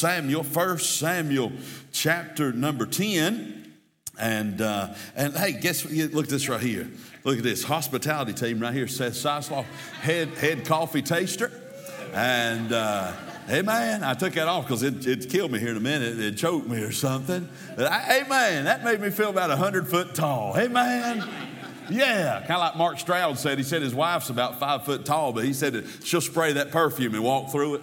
Samuel, First Samuel chapter number 10. And, uh, and hey, guess what? Look at this right here. Look at this hospitality team right here. Seth Sislaw, head, head coffee taster. And uh, hey, man, I took that off because it, it killed me here in a minute. It choked me or something. But I, hey, man, that made me feel about 100 foot tall. Hey, man. Yeah, kind of like Mark Stroud said. He said his wife's about five foot tall, but he said she'll spray that perfume and walk through it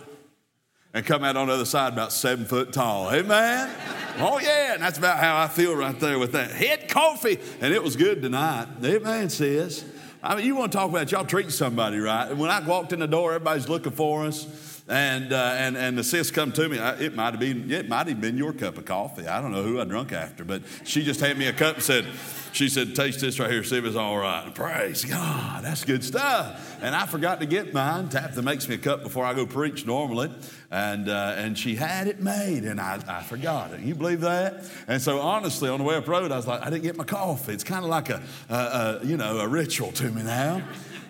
and come out on the other side about seven foot tall. Amen? oh, yeah. And that's about how I feel right there with that. Head coffee. And it was good tonight. Amen, sis. I mean, you want to talk about y'all treating somebody right. And when I walked in the door, everybody's looking for us. And, uh, and, and the sis come to me. It might have been, it might have been your cup of coffee. I don't know who I drunk after, but she just handed me a cup and said, she said, Taste this right here, see if it's all right. Praise God, that's good stuff. And I forgot to get mine. Tabitha makes me a cup before I go preach normally. And, uh, and she had it made, and I, I forgot it. You believe that? And so, honestly, on the way up road, I was like, I didn't get my coffee. It's kind of like a, a, a, you know, a ritual to me now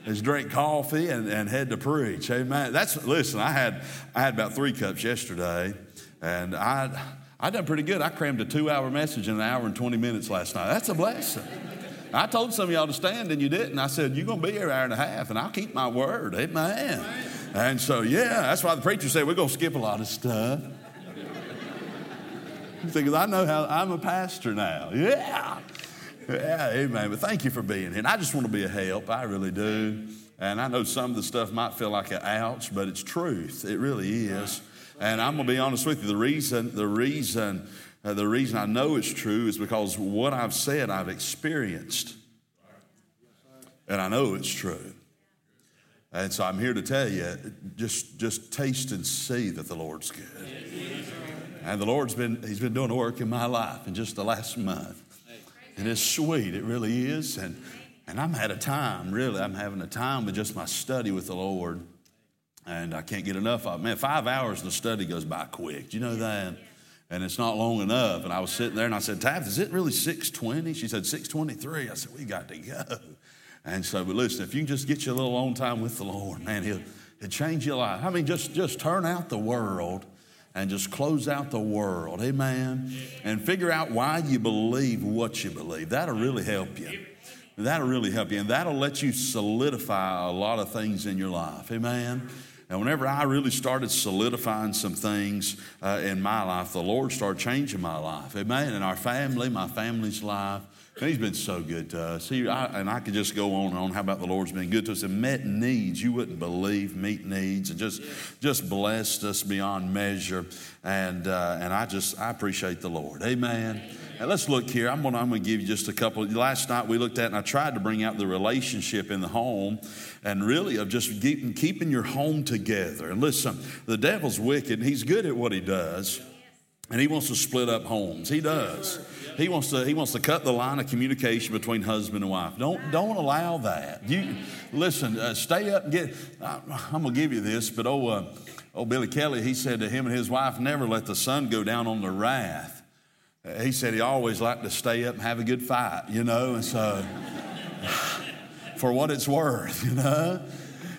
is drink coffee and, and head to preach. Amen. That's listen. I had I had about three cups yesterday, and I I done pretty good. I crammed a two hour message in an hour and 20 minutes last night. That's a blessing. I told some of y'all to stand and you didn't. I said, You're going to be here an hour and a half, and I'll keep my word. Amen. And so, yeah, that's why the preacher said we're going to skip a lot of stuff. Because I know how I'm a pastor now. Yeah. Yeah, amen. But thank you for being here. And I just want to be a help. I really do. And I know some of the stuff might feel like an ouch, but it's truth. It really is. And I'm going to be honest with you. The reason, the reason, uh, the reason I know it's true is because what I've said I've experienced, and I know it's true. And so I'm here to tell you, just just taste and see that the Lord's good. And the Lord's been He's been doing work in my life in just the last month, and it's sweet. It really is. And and I'm at a time, really, I'm having a time with just my study with the Lord and I can't get enough of it. Man, five hours the study goes by quick. Do you know that? And it's not long enough. And I was sitting there and I said, Tabitha, is it really 620? She said, 623. I said, we got to go. And so, but listen, if you can just get you a little alone time with the Lord, man, he'll, he'll change your life. I mean, just, just turn out the world and just close out the world. Amen. And figure out why you believe what you believe. That'll really help you. That'll really help you. And that'll let you solidify a lot of things in your life. Amen. And whenever I really started solidifying some things uh, in my life, the Lord started changing my life. Amen. And our family, my family's life. And he's been so good to us. He, I, and I could just go on and on how about the Lord's been good to us and met needs you wouldn't believe, meet needs, and just just blessed us beyond measure. And uh, and I just I appreciate the Lord. Amen. And let's look here. I'm gonna I'm gonna give you just a couple. Last night we looked at and I tried to bring out the relationship in the home and really of just keeping, your home together. And listen, the devil's wicked, he's good at what he does, and he wants to split up homes. He does. He wants to, he wants to cut the line of communication between husband and wife. Don't, don't allow that. You, listen, uh, stay up and get, I, I'm going to give you this, but oh, uh, oh, Billy Kelly, he said to him and his wife, never let the sun go down on the wrath. Uh, he said he always liked to stay up and have a good fight, you know, and so for what it's worth, you know.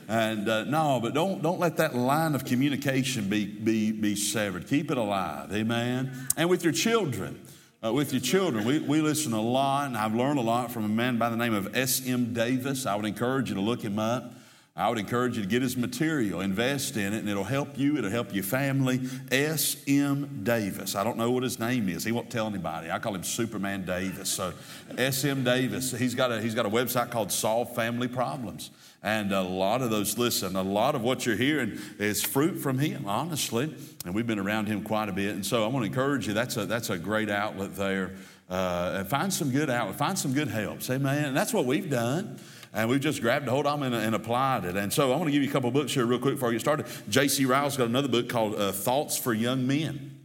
And uh, no, but don't don't let that line of communication be be be severed. Keep it alive, amen. And with your children, uh, with your children, we we listen a lot, and I've learned a lot from a man by the name of S. M. Davis. I would encourage you to look him up. I would encourage you to get his material, invest in it, and it'll help you. It'll help your family. S.M. Davis. I don't know what his name is. He won't tell anybody. I call him Superman Davis. So, S.M. Davis. He's got a he's got a website called Solve Family Problems, and a lot of those. Listen, a lot of what you're hearing is fruit from him, honestly. And we've been around him quite a bit, and so I want to encourage you. That's a that's a great outlet there. Uh, find some good outlet. Find some good helps. Amen. And that's what we've done and we've just grabbed a hold of them and, and, applied it. And so I want to give you a couple books here real quick before I get started. J.C. Ryle's got another book called uh, Thoughts for Young Men.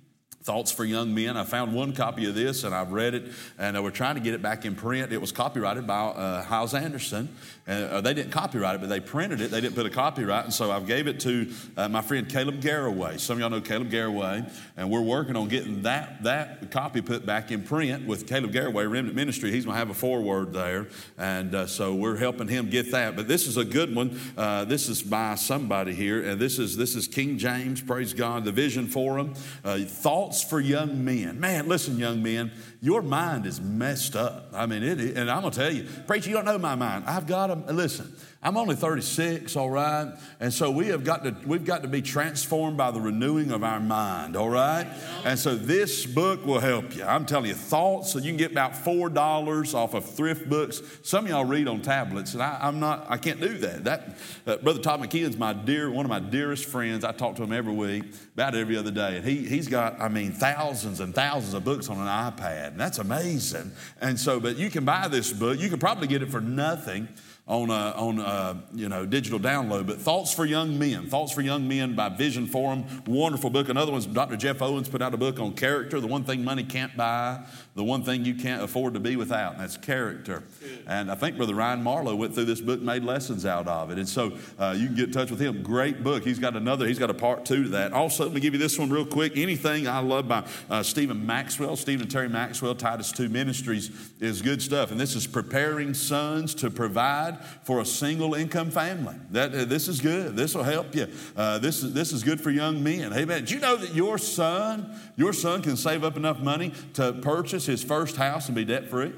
Thoughts for Young Men. I found one copy of this and I've read it, and uh, we're trying to get it back in print. It was copyrighted by uh, Hyles Anderson. Uh, they didn't copyright it, but they printed it. They didn't put a copyright, and so I gave it to uh, my friend Caleb Garraway. Some of y'all know Caleb Garraway, and we're working on getting that, that copy put back in print with Caleb Garraway, Remnant Ministry. He's going to have a foreword there, and uh, so we're helping him get that. But this is a good one. Uh, this is by somebody here, and this is, this is King James, praise God, the Vision Forum. thoughts thoughts for young men. Man, listen, young men, your mind is messed up. I mean, it, and I'm going to tell you, preacher, you don't know my mind. I've got to, listen, I'm only 36, all right? And so we have got to, we've got to be transformed by the renewing of our mind, all right? And so this book will help you. I'm telling you, thoughts, so you can get about $4 off of thrift books. Some of y'all read on tablets, and I, am not, I can't do that. That uh, Brother Todd McKeon's my dear, one of my dearest friends. I talk to him every week, about every other day. And he, he's got, I mean, thousands and thousands of books on an iPad. And that's amazing. And so, but you can buy this book. You can probably get it for nothing on a, on a, you know digital download. But Thoughts for Young Men, Thoughts for Young Men by Vision Forum, wonderful book. Another one's Dr. Jeff Owens put out a book on character, the one thing money can't buy, the one thing you can't afford to be without, and that's character. And I think Brother Ryan Marlowe went through this book, and made lessons out of it. And so uh, you can get in touch with him. Great book. He's got another. He's got a part two to that. Also, let me give you this one real quick. Anything I love by uh, Stephen Maxwell, Stephen and Teri Maxwell, Titus Two Ministries is good stuff. And this is preparing sons to provide for a single income family. That, uh, this is good. This will help you. Uh, this, is, this is good for young men. Amen. Did you know that your son, your son can save up enough money to purchase his first house and be debt free?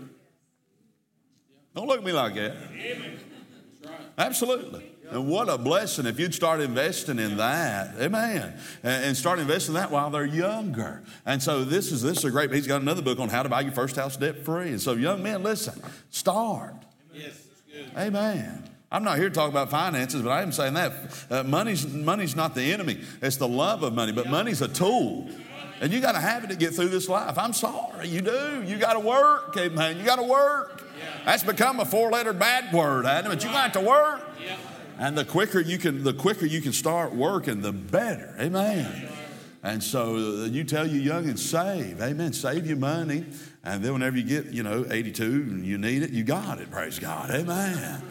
Don't look at me like that. Absolutely. And what a blessing if you'd start investing in that. Amen. And start investing in that while they're younger. And so this is this is a great he's got another book on how to buy your first house debt free. And so young men, listen, start. Amen. I'm not here to talk about finances, but I am saying that uh, money's, money's not the enemy. It's the love of money, but money's a tool. And you got to have it to get through this life. I'm sorry, you do. You got to work, amen. You got to work. That's become a four-letter bad word, Adam, but you got to work. And the quicker you can, the quicker you can start working, the better, amen. And so uh, you tell your young and save, amen. Save your money. And then whenever you get, you know, 82 and you need it, you got it. Praise God. Amen.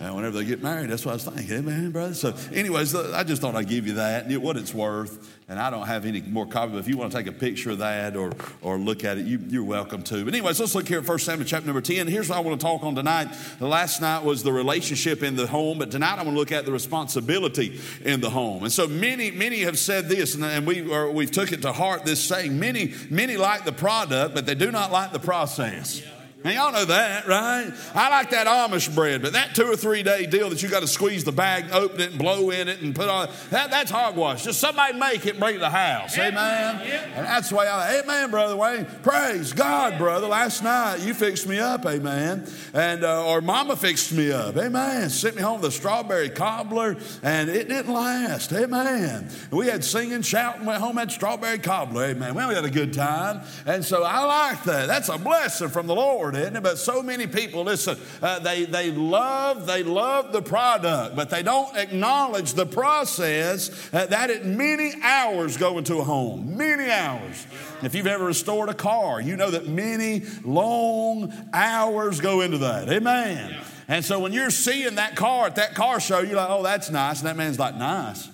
And whenever they get married, that's what I was thinking. Amen, brother. So, anyways, uh, I just thought I'd give you that, and what it's worth. And I don't have any more copy, but if you want to take a picture of that or, or look at it, you, are welcome to. But, anyways, let's look here at 1 Samuel chapter number 10. Here's what I want to talk on tonight. The last night was the relationship in the home, but tonight I want to look at the responsibility in the home. And so, many, many have said this, and we, or we've took it to heart this saying many, many like the product, but they do not like the process. Yeah. Now, y'all know that, right? I like that Amish bread, but that two or three day deal that you got to squeeze the bag, open it, and blow in it, and put on that, that's hogwash. Just somebody make it, bring it to the house. Amen. And that's the way I, amen, Brother Wayne. Praise God, brother. Last night you fixed me up, amen. And, uh, or mama fixed me up, amen. Sent me home with a strawberry cobbler, and it didn't last, amen. We had singing, shouting, went home, had strawberry cobbler, amen. Well, we had a good time. And so I like that. That's a blessing from the Lord isn't it? But so many people, listen, uh, they, they love, they love the product, but they don't acknowledge the process uh, that it many hours go into a home. Many hours. If you've ever restored a car, you know that many long hours go into that. Amen. And so when you're seeing that car at that car show, you're like, oh, that's nice. And that man's like, nice.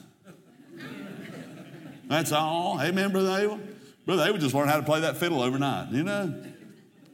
That's all. Amen, Brother Abel. Brother Abel just learned how to play that fiddle overnight, you know?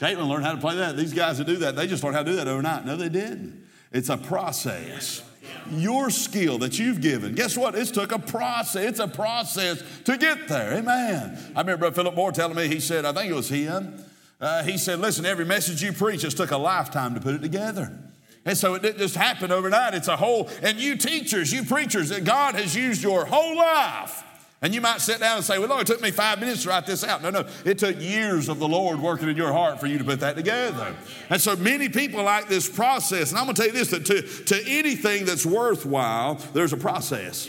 Caitlin learned how to play that. These guys that do that, they just learned how to do that overnight. No, they didn't. It's a process. Your skill that you've given, guess what? It's took a process. It's a process to get there. Amen. I remember Philip Moore telling me, he said, I think it was him. Uh, he said, listen, every message you preach, just took a lifetime to put it together. And so it didn't just happen overnight. It's a whole, and you teachers, you preachers, God has used your whole life and you might sit down and say, Well, Lord, it took me five minutes to write this out. No, no, it took years of the Lord working in your heart for you to put that together. And so many people like this process. And I'm going to tell you this that to, to anything that's worthwhile, there's a process.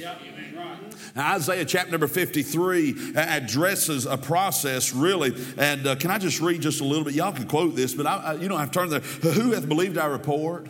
Now, Isaiah chapter number 53 addresses a process, really. And uh, can I just read just a little bit? Y'all can quote this, but I, I, you don't have to turn there. Who hath believed our report?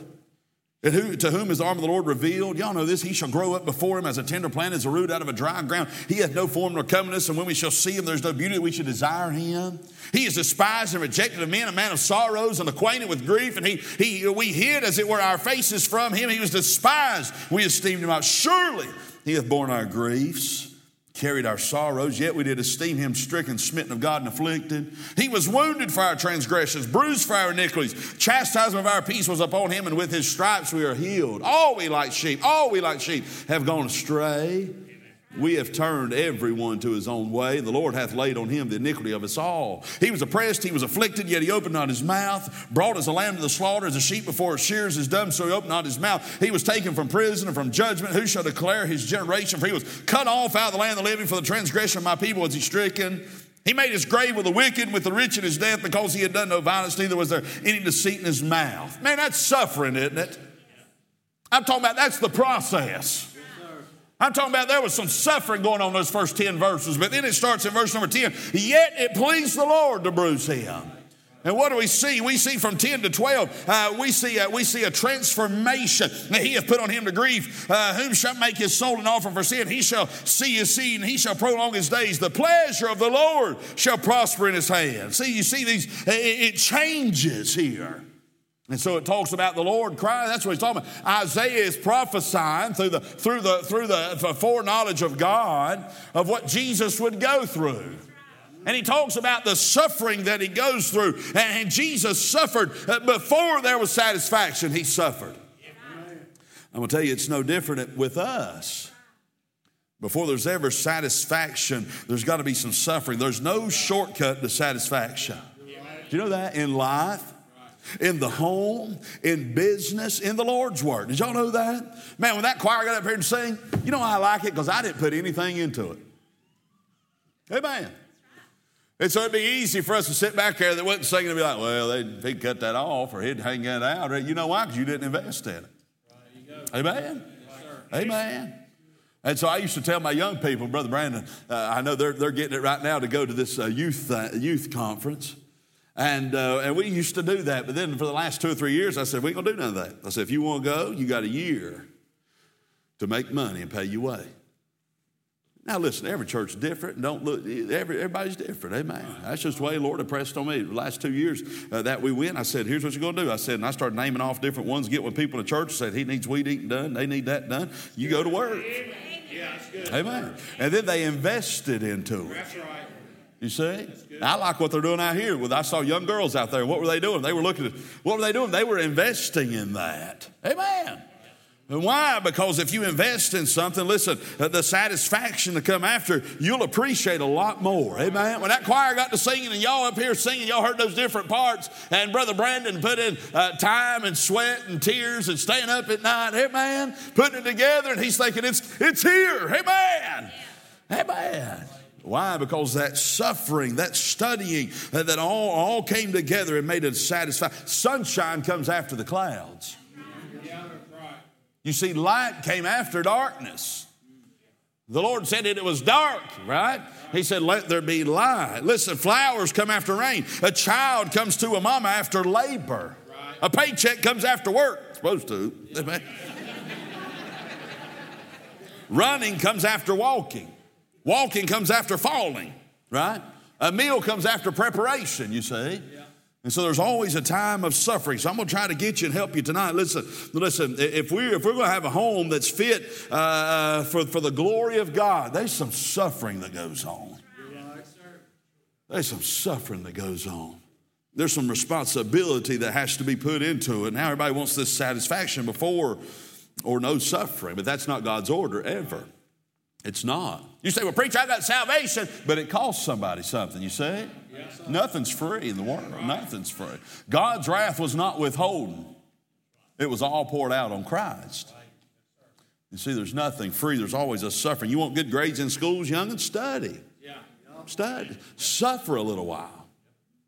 And who, to whom is the arm of the Lord revealed? Y'all know this. He shall grow up before him as a tender plant, as a root out of a dry ground. He hath no form nor comeliness, and when we shall see him, there's no beauty that we should desire him. He is despised and rejected of men, a man of sorrows and acquainted with grief. And he, he, we hid, as it were, our faces from him. He was despised. We esteemed him not. Surely he hath borne our griefs carried our sorrows, yet we did esteem him stricken, smitten of God, and afflicted. He was wounded for our transgressions, bruised for our iniquities. Chastisement of our peace was upon him, and with his stripes we are healed. All we like sheep, all we like sheep have gone astray. We have turned everyone to his own way. The Lord hath laid on him the iniquity of us all. He was oppressed, he was afflicted, yet he opened not his mouth. Brought as a lamb to the slaughter, as a sheep before shears is dumb, so he opened not his mouth. He was taken from prison and from judgment. Who shall declare his generation? For he was cut off out of the land of the living. For the transgression of my people was he stricken. He made his grave with the wicked, with the rich in his death, because he had done no violence, neither was there any deceit in his mouth. Man, that's suffering, isn't it? I'm talking about that's the process. I'm talking about there was some suffering going on in those first 10 verses, but then it starts in verse number 10. Yet it pleased the Lord to bruise him. And what do we see? We see from 10 to 12, uh, we, see a, we see a transformation that he hath put on him to grief. Uh, whom shall make his soul an offering for sin? He shall see his seed and he shall prolong his days. The pleasure of the Lord shall prosper in his hand. See, you see these, it, it changes here. And so it talks about the Lord crying. That's what he's talking about. Isaiah is prophesying through the through the through the foreknowledge of God of what Jesus would go through. And he talks about the suffering that he goes through. And Jesus suffered uh, before there was satisfaction, he suffered. I'm going to tell you, it's no different with us. Before there's ever satisfaction, there's got to be some suffering. There's no shortcut to satisfaction. Do you know that in life? In the home, in business, in the Lord's Word. Did y'all know that? Man, when that choir got up here and sang, you know I like it? Because I didn't put anything into it. Amen. And so it'd be easy for us to sit back there that wasn't singing and be like, well, he'd cut that off or he'd hang that out. Or, you know why? Because you didn't invest in it. Amen. Amen. And so I used to tell my young people, Brother Brandon, uh, I know they're, they're getting it right now to go to this uh, youth, uh, youth conference. And, uh, and we used to do that. But then for the last two or three years, I said, we ain't going to do none of that. I said, if you want to go, you got a year to make money and pay your way. Now, listen, every church is different. Don't look, every, everybody's different. Amen. That's just the way the Lord impressed on me. The last two years uh, that we went, I said, here's what you're going to do. I said, and I started naming off different ones, get with people in the church, I said, he needs weed eating done, they need that done. You go to work. Amen. And then they invested into it. That's right. You see? I like what they're doing out here. Well, I saw young girls out there. What were they doing? They were looking at, what were they doing? They were investing in that. Amen. And why? Because if you invest in something, listen, uh, the satisfaction to come after, you'll appreciate a lot more. Amen. When that choir got to singing and y'all up here singing, y'all heard those different parts, and Brother Brandon put in uh, time and sweat and tears and staying up at night. Amen. Putting it together, and he's thinking, it's, it's here. Amen. Amen. Why? Because that suffering, that studying, uh, that all, all came together and made it satisfied. Sunshine comes after the clouds. You see, light came after darkness. The Lord said it, it was dark, right? He said, Let there be light. Listen, flowers come after rain. A child comes to a mama after labor. A paycheck comes after work. Supposed to. Running comes after walking. Walking comes after falling, right? A meal comes after preparation, you see. And so there's always a time of suffering. So I'm going to try to get you and help you tonight. Listen, listen. If we're if we're going to have a home that's fit uh, uh, for for the glory of God, there's some suffering that goes on. There's some suffering that goes on. There's some responsibility that has to be put into it. Now everybody wants this satisfaction before or no suffering, but that's not God's order ever. It's not. You say, well, preacher, I got salvation, but it costs somebody something. You say? Yes, Nothing's free in the world. Right. Nothing's free. God's wrath was not withholden, it was all poured out on Christ. You see, there's nothing free. There's always a suffering. You want good grades in schools, young, and study. Yeah. Study. Suffer a little while.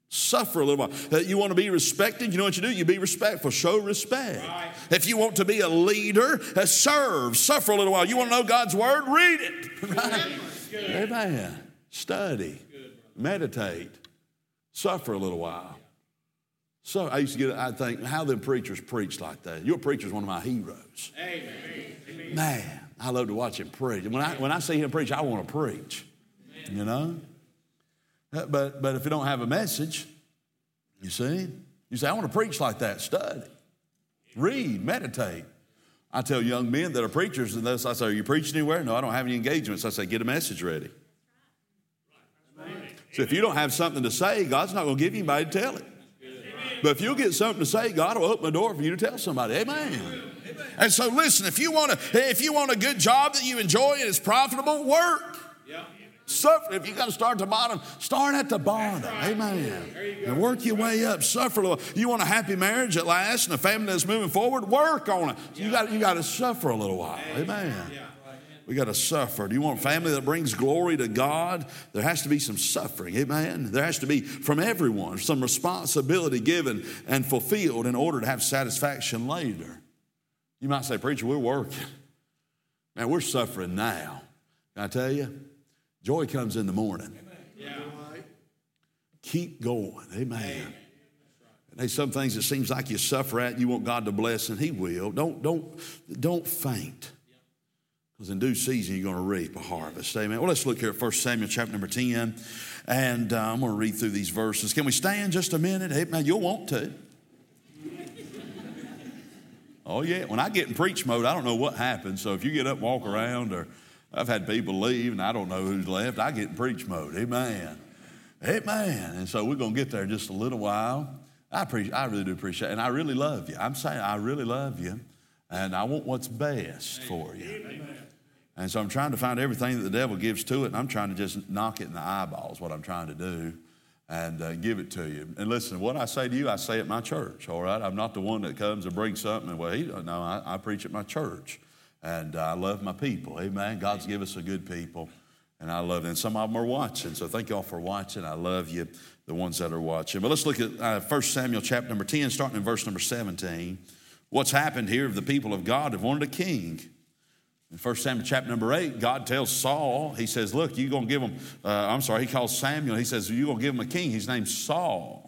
Suffer a little while. Uh, you want to be respected? You know what you do? You be respectful. Show respect. Right. If you want to be a leader, uh, serve. Suffer a little while. You want to know God's word? Read it. Right? Amen. Study. Meditate. Suffer a little while. So I used to get, I think, how them preachers preach like that. Your preacher's one of my heroes. Amen. Man, I love to watch him preach. When I, when I see him preach, I want to preach, you know? Uh, but, but if you don't have a message, you see, you say, I want to preach like that. Study, read, meditate. I tell young men that are preachers, and this, I say, Are you preaching anywhere? No, I don't have any engagements. I say, Get a message ready. So if you don't have something to say, God's not going to give you anybody to tell it. But if you'll get something to say, God will open the door for you to tell somebody. Amen. And so listen, if you want to, if you want a good job that you enjoy and is profitable, work. Suffer. If you got to start at the bottom, start at the bottom. Right. Amen. And work your way up. Suffer a little. You want a happy marriage at last and a family that's moving forward? Work on it. You got you got to suffer a little while. Amen. We got to suffer. Do you want a family that brings glory to God? There has to be some suffering. Amen. There has to be from everyone some responsibility given and fulfilled in order to have satisfaction later. You might say, Preacher, we're working. Man, we're suffering now. Can I tell you? Joy comes in the morning. Yeah. Keep going. Amen. And there's some things that seems like you suffer at, you want God to bless, and He will. Don't, don't, don't faint. Because in due season, you're going to reap a harvest. Amen. Well, let's look here at 1 Samuel chapter number 10. And uh, I'm going to read through these verses. Can we stand just a minute? Amen. You'll want to. oh, yeah. When I get in preach mode, I don't know what happens. So if you get up, walk around, or I've had people leave and I don't know who's left, I get in preach mode. Amen. Amen. And so we're going to get there just a little while. I, appreciate, I really do appreciate it. And I really love you. I'm saying I really love you. And I want what's best for you. Amen. And so I'm trying to find everything that the devil gives to it, and I'm trying to just knock it in the eyeballs, what I'm trying to do, and uh, give it to you. And listen, what I say to you, I say at my church, all right? I'm not the one that comes and brings something, and well, he, no, I, I preach at my church. And uh, I love my people, amen. God's give us a good people, and I love them. And some of them are watching, so thank y'all for watching. I love you, the ones that are watching. But let's look at uh, 1 Samuel chapter number 10, starting in verse number 17. What's happened here? The people of God have wanted a king. In 1 Samuel chapter number 8, God tells Saul, He says, Look, you're going to give him, uh, I'm sorry, He calls Samuel, He says, You're going to give him a king. His name's Saul.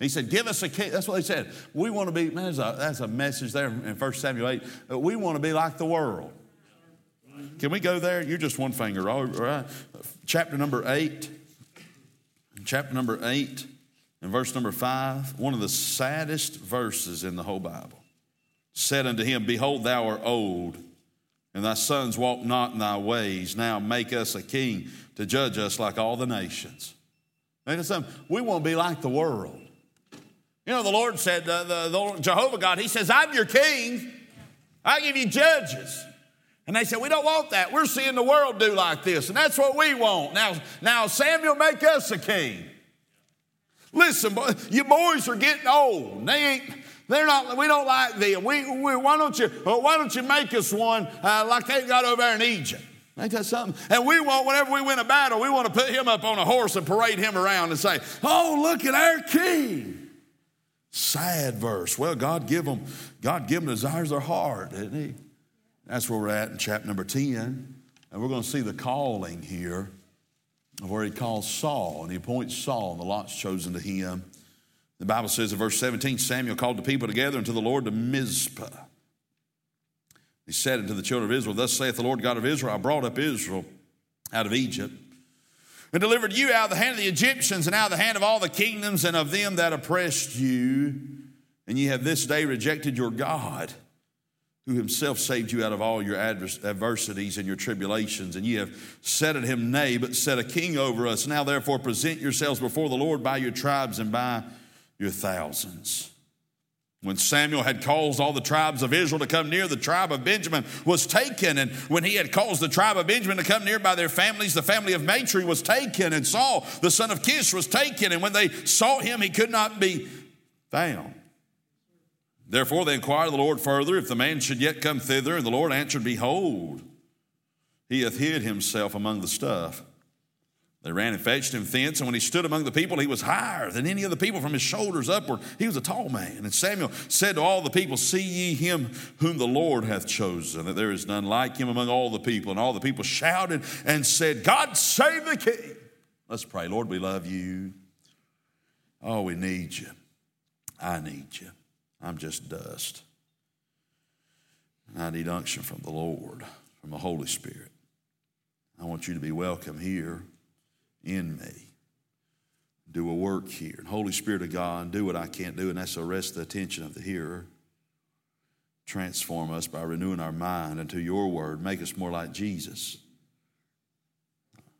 He said, Give us a king. That's what he said. We want to be, man, that's a, that's a message there in 1 Samuel 8. Uh, we want to be like the world. Can we go there? You're just one finger, all right? Chapter number 8. Chapter number 8 and verse number 5, one of the saddest verses in the whole Bible. Said unto him, Behold, thou art old and thy sons walk not in thy ways. Now make us a king to judge us like all the nations. We want to be like the world. You know, the Lord said, the, the, the Jehovah God, He says, I'm your king. I give you judges. And they said, We don't want that. We're seeing the world do like this, and that's what we want. Now, now Samuel, make us a king. Listen, you boys are getting old. They ain't, they're not, we don't like them. We, we, why, don't you, uh, why don't you make us one uh, like they got over there in Egypt? Ain't that something? And we want, whenever we win a battle, we want to put him up on a horse and parade him around and say, Oh, look at our king. Sad verse. Well, God give them, God give them desires of their heart, didn't he? That's where we're at in chapter number 10. And we're going to see the calling here of where he calls Saul, and he appoints Saul, and the lot's chosen to him. The Bible says in verse 17 Samuel called the people together unto the Lord to Mizpah. He said unto the children of Israel, Thus saith the Lord God of Israel, I brought up Israel out of Egypt and delivered you out of the hand of the Egyptians and out of the hand of all the kingdoms and of them that oppressed you. And ye have this day rejected your God, who himself saved you out of all your adversities and your tribulations. And ye have set at him nay, but set a king over us. Now therefore present yourselves before the Lord by your tribes and by your thousands. When Samuel had caused all the tribes of Israel to come near, the tribe of Benjamin was taken. And when he had caused the tribe of Benjamin to come near by their families, the family of Matri was taken. And Saul, the son of Kish, was taken. And when they sought him, he could not be found. Therefore, they inquired of the Lord further if the man should yet come thither. And the Lord answered, Behold, he hath hid himself among the stuff. They ran and fetched him thence, and when he stood among the people, he was higher than any of the people from his shoulders upward. He was a tall man. And Samuel said to all the people, See ye him whom the Lord hath chosen, that there is none like him among all the people. And all the people shouted and said, God save the king. Let's pray. Lord, we love you. Oh, we need you. I need you. I'm just dust. I need unction from the Lord, from the Holy Spirit. I want you to be welcome here in me. Do a work here. And Holy Spirit of God, do what I can't do, and that's arrest the attention of the hearer. Transform us by renewing our mind into your word. Make us more like Jesus.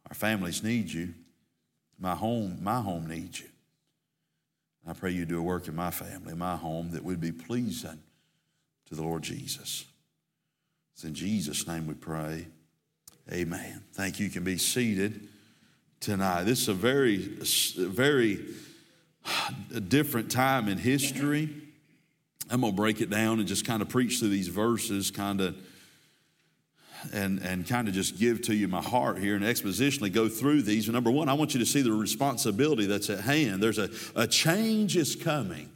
Our families need you. My home, my home needs you. I pray you do a work in my family, my home, that would be pleasing to the Lord Jesus. It's in Jesus' name we pray. Amen. Thank you. You can be seated tonight. This is a very, very different time in history. I'm going to break it down and just kind of preach through these verses, kind of, and, and kind of just give to you my heart here and expositionally go through these. Number one, I want you to see the responsibility that's at hand. There's a, a change is coming.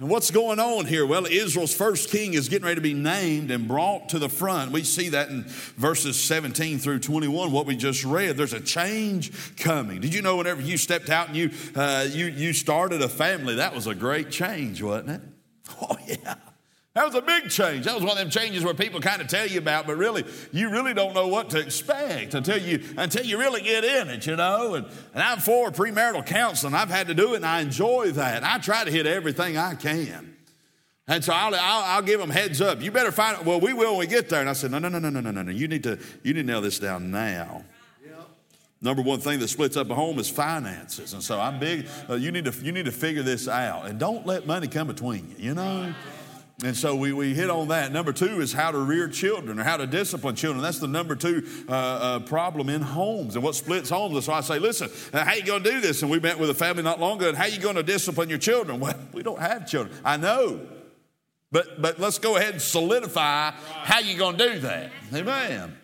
And what's going on here? Well, Israel's first king is getting ready to be named and brought to the front. We see that in verses 17 through 21, what we just read. There's a change coming. Did you know whenever you stepped out and you, uh, you, you started a family, that was a great change, wasn't it? Oh, yeah. That was a big change. That was one of them changes where people kind of tell you about, but really, you really don't know what to expect until you until you really get in it, you know. And, and I'm for premarital counseling. I've had to do it, and I enjoy that. I try to hit everything I can. And so I'll, I'll, I'll, give them heads up. You better find. Well, we will when we get there. And I said, no, no, no, no, no, no, no. You need to you need to nail this down now. Number one thing that splits up a home is finances, and so I'm big. Uh, you need to you need to figure this out, and don't let money come between you. You know. And so we, we hit on that. Number two is how to rear children or how to discipline children. That's the number two uh, uh, problem in homes and what splits homes. So I say, listen, uh, how you going to do this? And we met with a family not long ago. And how you going to discipline your children? Well, we don't have children. I know. But, but let's go ahead and solidify how you going to do that. Amen.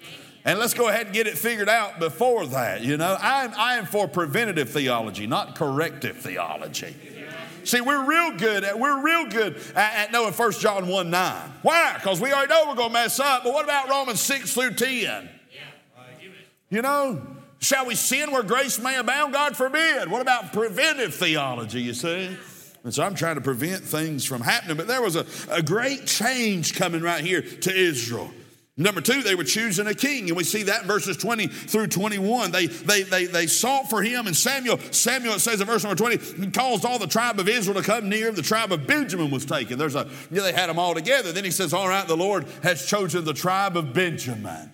And let's go ahead and get it figured out before that. You know, I'm, I am for preventative theology, not corrective theology. See, we're real good at we're real good at, at knowing 1 John 1 9. Why? Because we already know we're going to mess up. But what about Romans 6 through 10? You know, shall we sin where grace may abound? God forbid. What about preventive theology, you see? And so I'm trying to prevent things from happening. But there was a, a great change coming right here to Israel. Number two, they were choosing a king, and we see that in verses 20 through 21. They, they, they, they sought for him, and Samuel, Samuel, it says in verse number 20, caused all the tribe of Israel to come near. The tribe of Benjamin was taken. There's a, know, they had them all together. Then he says, All right, the Lord has chosen the tribe of Benjamin.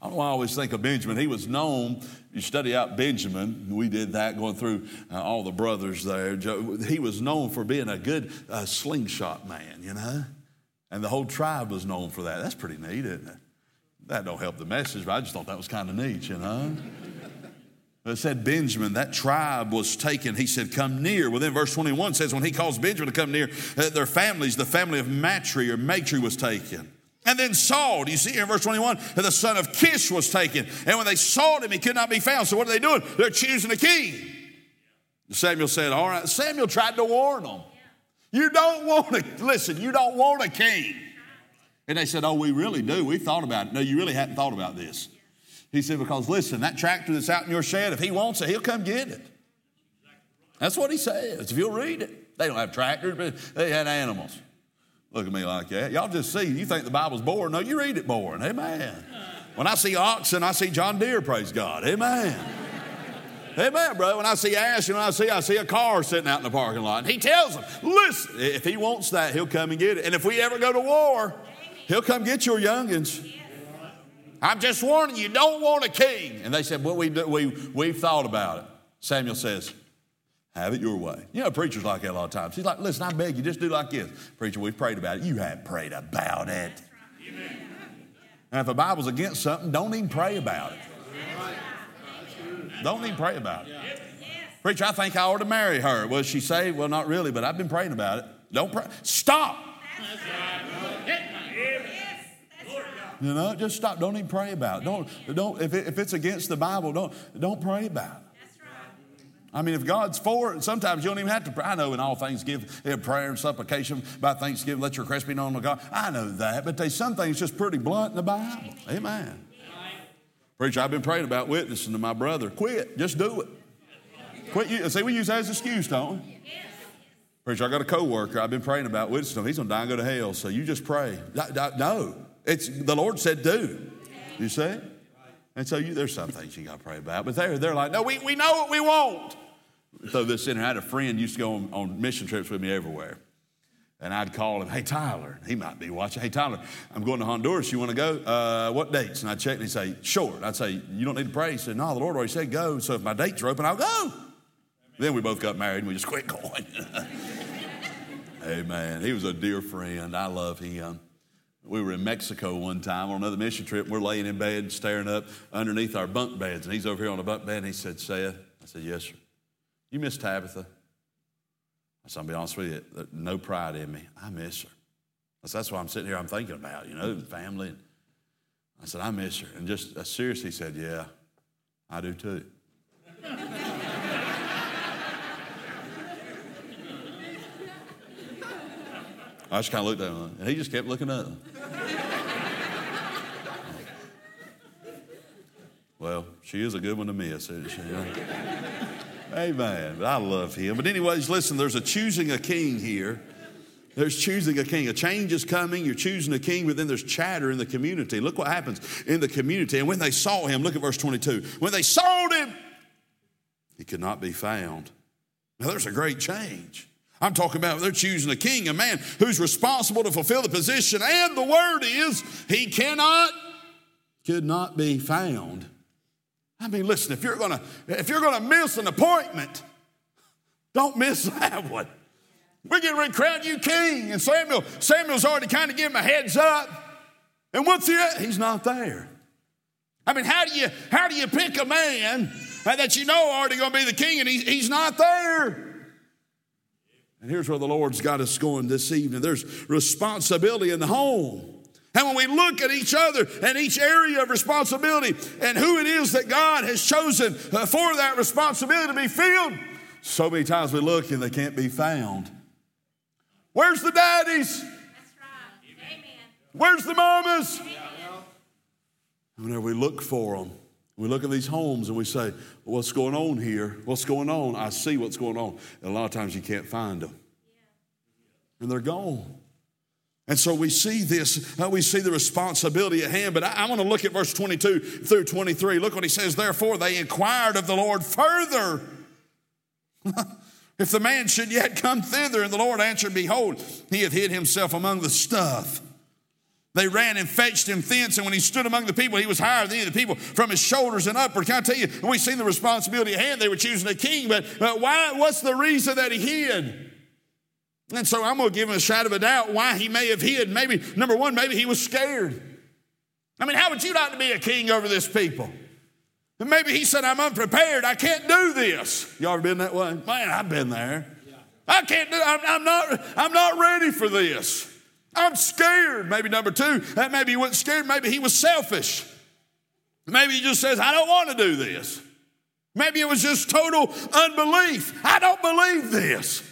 I don't know why I always think of Benjamin. He was known, you study out Benjamin, we did that going through uh, all the brothers there. He was known for being a good uh, slingshot man, you know? And the whole tribe was known for that. That's pretty neat, isn't it? That don't help the message, but I just thought that was kind of neat, you know? It said Benjamin, that tribe was taken. He said, Come near. Well, then verse 21 says, When he calls Benjamin to come near, uh, their families, the family of Matri or Matri was taken. And then Saul, do you see in verse 21, the son of Kish was taken. And when they sought him, he could not be found. So what are they doing? They're choosing a king. Samuel said, All right. Samuel tried to warn them. You don't want to, listen, you don't want a king. And they said, Oh, we really do. We've thought about it. No, you really hadn't thought about this. He said, Because listen, that tractor that's out in your shed, if he wants it, he'll come get it. That's what he says. If you'll read it, they don't have tractors, but they had animals. Look at me like that. Y'all just see, you think the Bible's boring. No, you read it boring. Amen. When I see oxen, I see John Deere, praise God. Amen. Amen, bro. When I see Ash, when I see, I see a car sitting out in the parking lot. And he tells them, listen, if he wants that, he'll come and get it. And if we ever go to war, he'll come get your youngins. I'm just warning you, don't want a king. And they said, well, we, we, we've thought about it. Samuel says, have it your way. You know, preachers like that a lot of times. He's like, listen, I beg you, just do like this. Preacher, we've prayed about it. You haven't prayed about it. And if the Bible's against something, don't even pray about it. Don't even pray about it. Preacher, I think I ought to marry her. Was she saved? Well, not really, but I've been praying about it. Don't pray. Stop. You know, just stop. Don't even pray about it. Don't, don't, if, it, if it's against the Bible, don't, don't pray about it. I mean, if God's for it, sometimes you don't even have to pray. I know in all things give prayer and supplication by thanksgiving, let your request be known to God. I know that, but there's some things just pretty blunt in the Bible. Amen. Preacher, I've been praying about witnessing to my brother. Quit. Just do it. Quit. See, we use that as an excuse, don't we? Preacher, I got a coworker I've been praying about witnessing him. He's going to die and go to hell, so you just pray. No, it's the Lord said do. You see? And so you, there's some things you got to pray about. But they're, they're like, no, we, we know what we want. Throw this in. I had a friend used to go on, on mission trips with me everywhere. And I'd call him, hey, Tyler. He might be watching. Hey, Tyler, I'm going to Honduras. You want to go? Uh, what dates? And I'd check and he'd say. And I'd say, you don't need to pray. He said, no, the Lord already said go. So if my dates are open, I'll go. Then we both got married and we just quit going. Amen. He was a dear friend. I love him. We were in Mexico one time on another mission trip. We're laying in bed, staring up underneath our bunk beds, and he's over here on the bunk bed, and he said, Seth, I said, yes, sir. You miss Tabitha? I said, I'll be honest with you, no pride in me. I miss her. I said, that's what I'm sitting here, I'm thinking about, you know, family. I said, I miss her. And just uh, seriously said, yeah, I do too. I just kind of looked at him, and he just kept looking up. well, she is a good one to miss, isn't she? Amen. I love him. But, anyways, listen, there's a choosing a king here. There's choosing a king. A change is coming. You're choosing a king, but then there's chatter in the community. Look what happens in the community. And when they saw him, look at verse 22. When they saw him, he could not be found. Now, there's a great change. I'm talking about they're choosing a king, a man who's responsible to fulfill the position. And the word is, he cannot, could not be found. I mean, listen, if you're gonna, if you're gonna miss an appointment, don't miss that one. We're getting ready to crown you king. And Samuel, Samuel's already kind of given him a heads up. And what's he at? He's not there. I mean, how do you how do you pick a man uh, that you know already gonna be the king and he, he's not there? And here's where the Lord's got us going this evening there's responsibility in the home. And when we look at each other and each area of responsibility and who it is that God has chosen uh, for that responsibility to be filled, so many times we look and they can't be found. Where's the daddies? That's right. Amen. Where's the mamas? Amen. Whenever we look for them, we look at these homes and we say, What's going on here? What's going on? I see what's going on. And a lot of times you can't find them. And they're gone. And so we see this, uh, we see the responsibility at hand. But I, I want to look at verse 22 through 23. Look what he says. Therefore, they inquired of the Lord further. if the man should yet come thither, and the Lord answered, Behold, he hath hid himself among the stuff. They ran and fetched him thence, and when he stood among the people, he was higher than any of the people from his shoulders and upward. Can I tell you, we've seen the responsibility at hand. They were choosing a king, but, but why, what's the reason that he hid? And so I'm going to give him a shadow of a doubt why he may have hid. Maybe, number one, maybe he was scared. I mean, how would you like to be a king over this people? And maybe he said, I'm unprepared. I can't do this. Y'all ever been that way? Man, I've been there. I can't do I'm, I'm not I'm not ready for this. I'm scared. Maybe number two, that maybe he wasn't scared, maybe he was selfish. Maybe he just says, I don't want to do this. Maybe it was just total unbelief. I don't believe this.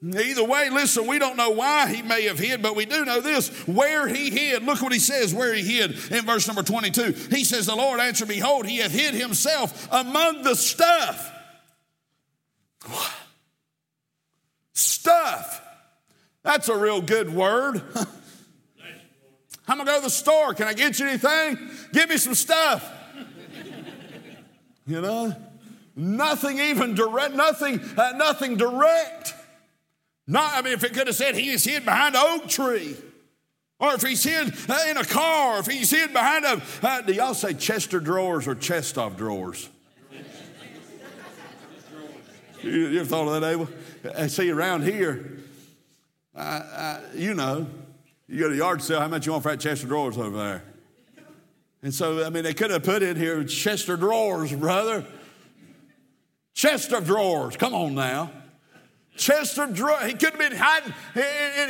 Either way, listen, we don't know why he may have hid, but we do know this where he hid. Look what he says where he hid in verse number 22. He says, The Lord answered, Behold, he hath hid himself among the stuff. Stuff. That's a real good word. I'm gonna go to the store. Can I get you anything? Give me some stuff. You know, nothing even direct, nothing, uh, nothing direct. Not, I mean, if it could have said he is hid behind an oak tree, or if he's hid uh, in a car, if he's hid behind a, uh, do y'all say Chester drawers or chest of drawers? you, you ever thought of that, Abel? I uh, see around here, you know, you go to yard sale, how much you want for that chest of drawers over there? And so, I mean, they could have put in here chest of drawers, brother. Chest of drawers. Come on now. Chest of drawers. He could have been hiding.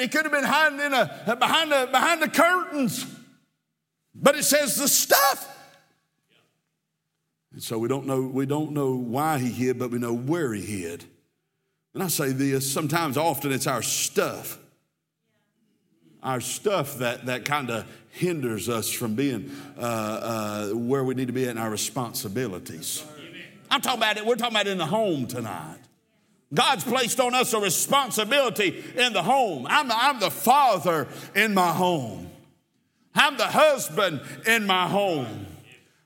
He could have been hiding in a behind the behind the curtains. But it says the stuff. And so we don't know. We don't know why he hid, but we know where he hid. And I say this sometimes, often it's our stuff. Our stuff that, that kind of hinders us from being uh, uh, where we need to be in our responsibilities. I'm talking about it, we're talking about it in the home tonight. God's placed on us a responsibility in the home. I'm, I'm the father in my home. I'm the husband in my home.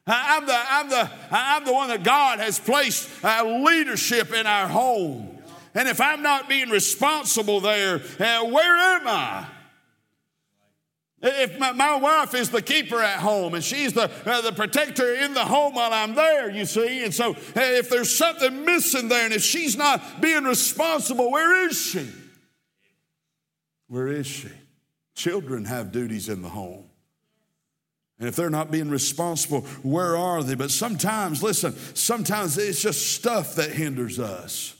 I'm the, I'm the, I'm the one that God has placed uh, leadership in our home. And if I'm not being responsible there, uh, where am I? If my, my, wife is the keeper at home and she's the, uh, the protector in the home while I'm there, you see, and so uh, if there's something missing there and if she's not being responsible, where is she? Where is she? Children have duties in the home. And if they're not being responsible, where are they? But sometimes, listen, sometimes it's just stuff that hinders us.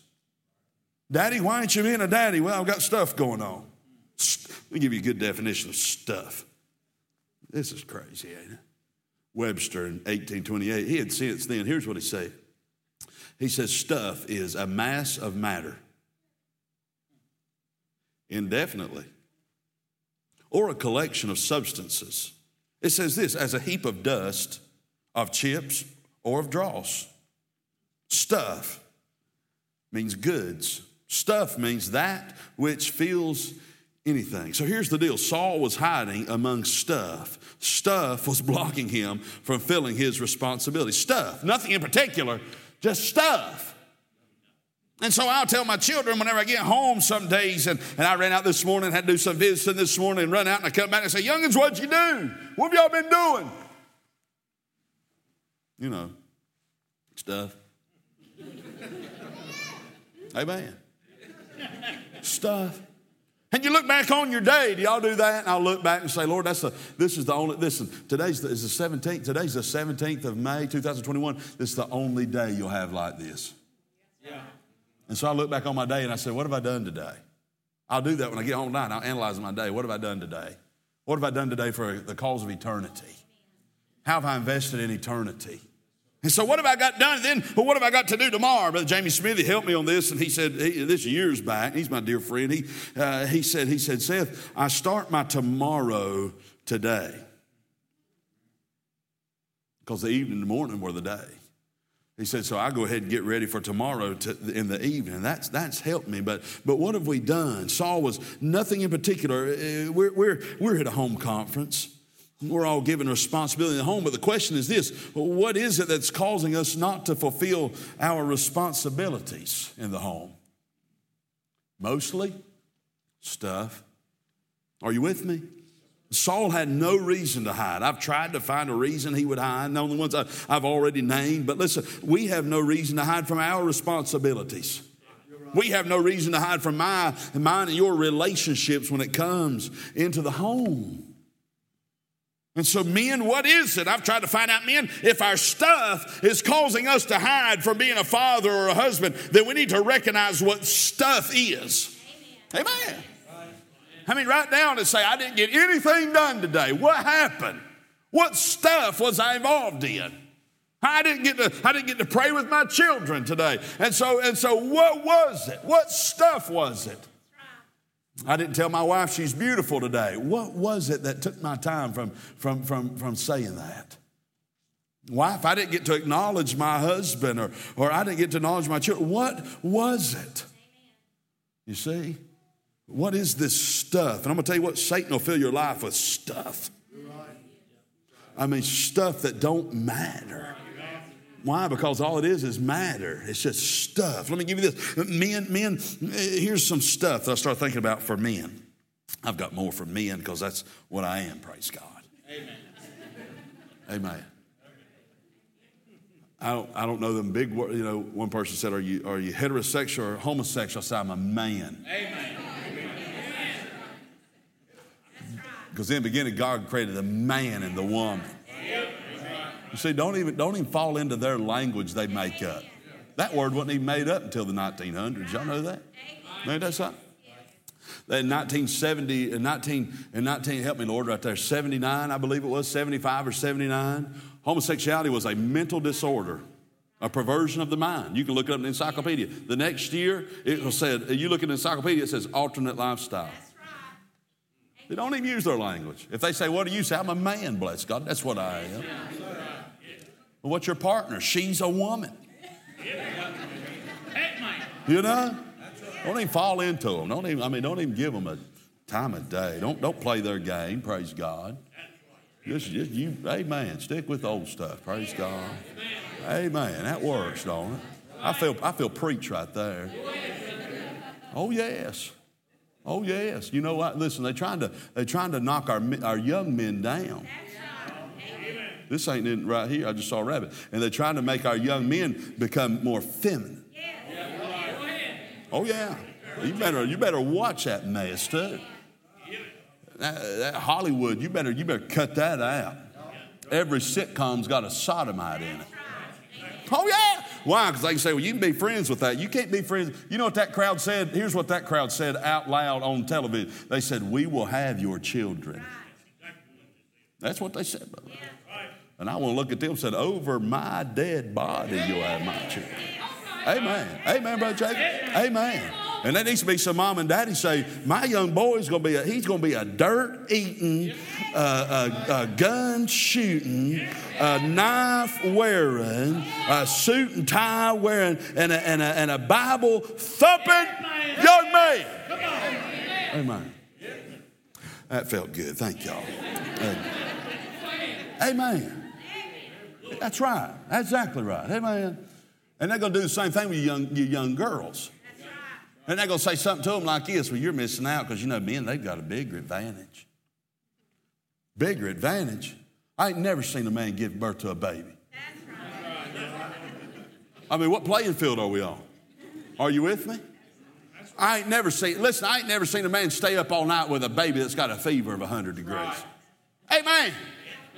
Daddy, why ain't you being a daddy? Well, I've got stuff going on. Let me give you a good definition of stuff. This is crazy, ain't it? Webster in 1828, he had since then. Here's what he said He says, Stuff is a mass of matter, indefinitely, or a collection of substances. It says this as a heap of dust, of chips, or of dross. Stuff means goods. Stuff means that which feels anything. So here's the deal Saul was hiding among stuff. Stuff was blocking him from filling his responsibility. Stuff, nothing in particular, just stuff. And so I'll tell my children whenever I get home some days, and, and I ran out this morning, had to do some visiting this morning, and run out and I come back and say, Youngins, what'd you do? What have y'all been doing? You know, stuff. Amen. Stuff. And you look back on your day. Do y'all do that? And I'll look back and say, Lord, that's the, this is the only, listen, today's the, is the 17th. Today's the 17th of May, 2021. This is the only day you'll have like this. Yeah. And so I look back on my day and I say, what have I done today? I'll do that when I get home tonight. I'll analyze my day. What have I done today? What have I done today for the cause of eternity? How have I invested in eternity? And so, what have I got done then? Well, what have I got to do tomorrow? Brother Jamie Smith he helped me on this, and he said he, this years back. He's my dear friend. He uh, he said he said Seth, I start my tomorrow today because the evening and the morning were the day. He said, so I go ahead and get ready for tomorrow to, in the evening. That's, that's helped me. But, but what have we done? Saul was nothing in particular. Uh, we're, we're, we're at a home conference. We're all given responsibility in the home, but the question is this what is it that's causing us not to fulfill our responsibilities in the home? Mostly stuff. Are you with me? Saul had no reason to hide. I've tried to find a reason he would hide, the only ones I've already named. But listen, we have no reason to hide from our responsibilities. We have no reason to hide from my, mine and your relationships when it comes into the home. And so, men, what is it? I've tried to find out, men, if our stuff is causing us to hide from being a father or a husband, then we need to recognize what stuff is. Amen. Amen. I mean, write down and say, I didn't get anything done today. What happened? What stuff was I involved in? I didn't get to, I didn't get to pray with my children today. And so, and so what was it? What stuff was it? I didn't tell my wife she's beautiful today. What was it that took my time from, from, from, from saying that? Wife, I didn't get to acknowledge my husband or, or I didn't get to acknowledge my children. What was it? You see? What is this stuff? And I'm going to tell you what, Satan will fill your life with stuff. I mean, stuff that don't matter. Why? Because all it is is matter. It's just stuff. Let me give you this. Men, men, here's some stuff that I start thinking about for men. I've got more for men because that's what I am, praise God. Amen. Amen. I don't, I don't know them big words. You know, one person said, Are you, are you heterosexual or homosexual? I said, I'm a man. Amen. Because in the beginning, God created the man and the woman. You see, don't even, don't even fall into their language they make up. That word wasn't even made up until the 1900s. Y'all know that? Ain't that something? In 1970, in 19, in 19, help me, Lord, right there, 79, I believe it was, 75 or 79, homosexuality was a mental disorder, a perversion of the mind. You can look it up in the encyclopedia. The next year, it was said, you look at the encyclopedia, it says alternate lifestyle. They don't even use their language. If they say, What do you say? I'm a man, bless God. That's what I am. What's your partner? She's a woman. You know? Don't even fall into them. Don't even, I mean, don't even give them a time of day. Don't, don't play their game, praise God. Just, just you, amen. Stick with old stuff, praise God. Amen. That works, don't it? I feel, I feel preach right there. Oh, yes. Oh, yes. You know what? Listen, they're trying to, they're trying to knock our, our young men down. This ain't right here. I just saw a rabbit. And they're trying to make our young men become more feminine. Oh, yeah. You better, you better watch that mess, too. That, that Hollywood, you better, you better cut that out. Every sitcom's got a sodomite in it. Oh, yeah. Why? Because they can say, well, you can be friends with that. You can't be friends. You know what that crowd said? Here's what that crowd said out loud on television. They said, We will have your children. That's what they said, brother. And I want to look at them and said, Over my dead body, you'll have my children. Amen. Amen, Brother Jacob. Amen. And that needs to be some mom and daddy say, my young boy's going to be a, he's going to be a dirt eating, uh, a, a, gun shooting, a knife wearing, a suit and tie wearing, and a, and a, and a Bible thumping young man. Amen. That felt good. Thank y'all. Amen. Amen. That's right. That's exactly right. Amen. And they're going to do the same thing with you young, you young girls. And they're going to say something to them like this well, you're missing out because you know, men, they've got a bigger advantage. Bigger advantage. I ain't never seen a man give birth to a baby. I mean, what playing field are we on? Are you with me? I ain't never seen, listen, I ain't never seen a man stay up all night with a baby that's got a fever of 100 degrees. Right. Amen.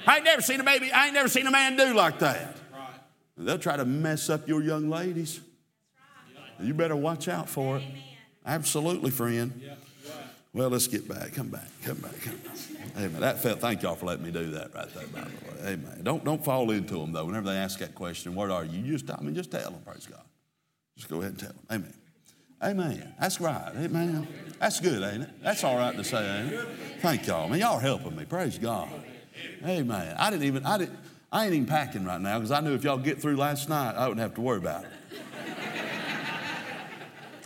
I ain't never seen a baby, I ain't never seen a man do like that. Right. They'll try to mess up your young ladies. You better watch out for it. Absolutely, friend. Well, let's get back. Come back. Come back. Come back. Amen. That felt. Thank y'all for letting me do that right there. By the way. Amen. Don't don't fall into them though. Whenever they ask that question, what are you? You just I mean, just tell them. Praise God. Just go ahead and tell them. Amen. Amen. That's right. Amen. That's good, ain't it? That's all right to say, ain't it? Thank y'all. Man, y'all are helping me. Praise God. Amen. I didn't even. I didn't. I ain't even packing right now because I knew if y'all get through last night, I wouldn't have to worry about it.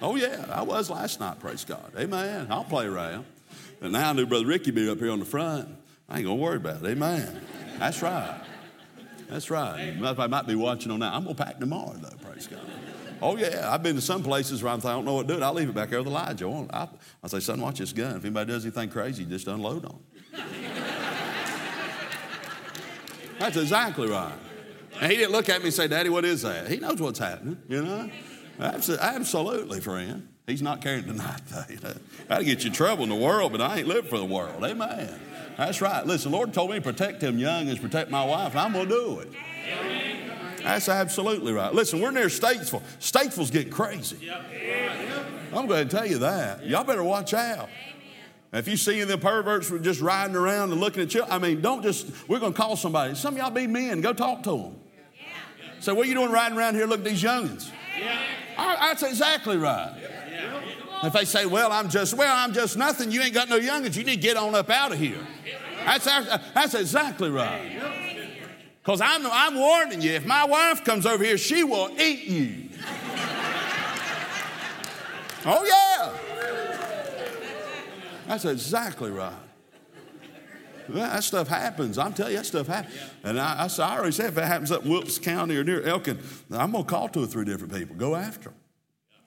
Oh, yeah, I was last night, praise God. Amen. I'll play around. But now I knew Brother Ricky be up here on the front. I ain't going to worry about it. Amen. That's right. That's right. I might be watching on that. I'm going to pack tomorrow, though, praise God. Oh, yeah. I've been to some places where I'm thinking, I don't know what to do. I'll leave it back there with Elijah. I, I say, son, watch this gun. If anybody does anything crazy, just unload on. That's exactly right. And he didn't look at me and say, Daddy, what is that? He knows what's happening, you know? Absolutely, friend. He's not caring tonight, though. You know, that'll get you in trouble in the world, but I ain't living for the world. Amen. That's right. Listen, the Lord told me to protect him young and protect my wife, and I'm going to do it. That's absolutely right. Listen, we're near Statesville. Statesville's getting crazy. I'm going to tell you that. Y'all better watch out. If you see the perverts just riding around and looking at you, I mean, don't just, we're going to call somebody. Some of y'all be men, go talk to them. Say, what are you doing riding around here looking at these youngins? Yeah, That's exactly right. If they say, well, I'm just, well, I'm just nothing, you ain't got no youngins, you need to get on up out of here. That's, that's exactly right. Because I'm, I'm warning you, if my wife comes over here, she will eat you. oh, yeah. That's exactly right. That stuff happens. I'm telling you, that stuff happens. And I, I, I already said if it happens up in Wilkes County or near Elkin, I'm going to call two or three different people. Go after them.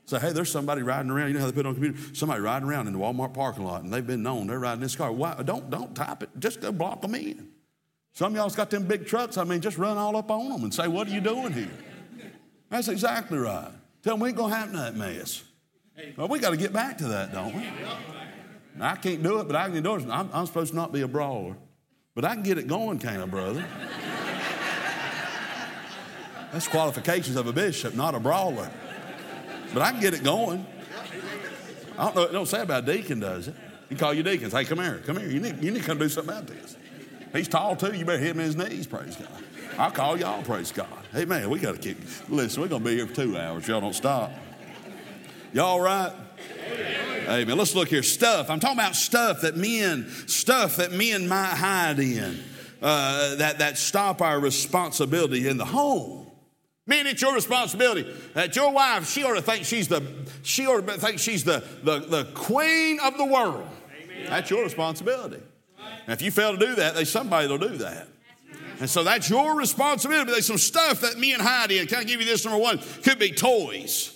Say, hey, there's somebody riding around. You know how they put on computer? Somebody riding around in the Walmart parking lot, and they've been known. They're riding this car. Why? Don't, don't type it. Just go block them in. Some y'all's got them big trucks. I mean, just run all up on them and say, what are you doing here? That's exactly right. Tell them we ain't going to happen that mess. Well, we got to get back to that, don't we? I can't do it, but I can do it. I'm, I'm supposed to not be a brawler, but I can get it going, kind of brother? That's qualifications of a bishop, not a brawler. But I can get it going. I don't know, don't say about a deacon, does it? You call your deacons, hey, come here, come here. You need, you need to come do something about this. He's tall too, you better hit him in his knees, praise God. I'll call y'all, praise God. Hey, man, we got to keep, listen, we're to be here for two hours. Y'all don't stop. Y'all right? Amen. Let's look here. Stuff. I'm talking about stuff that men, stuff that men might hide in, uh, that, that stop our responsibility in the home. Man, it's your responsibility that your wife, she ought to think she's the, she ought to think she's the, the, the queen of the world. Amen. That's your responsibility. And if you fail to do that, there's somebody that'll do that. And so that's your responsibility. There's some stuff that me and Heidi, can I give you this number one? Could be toys.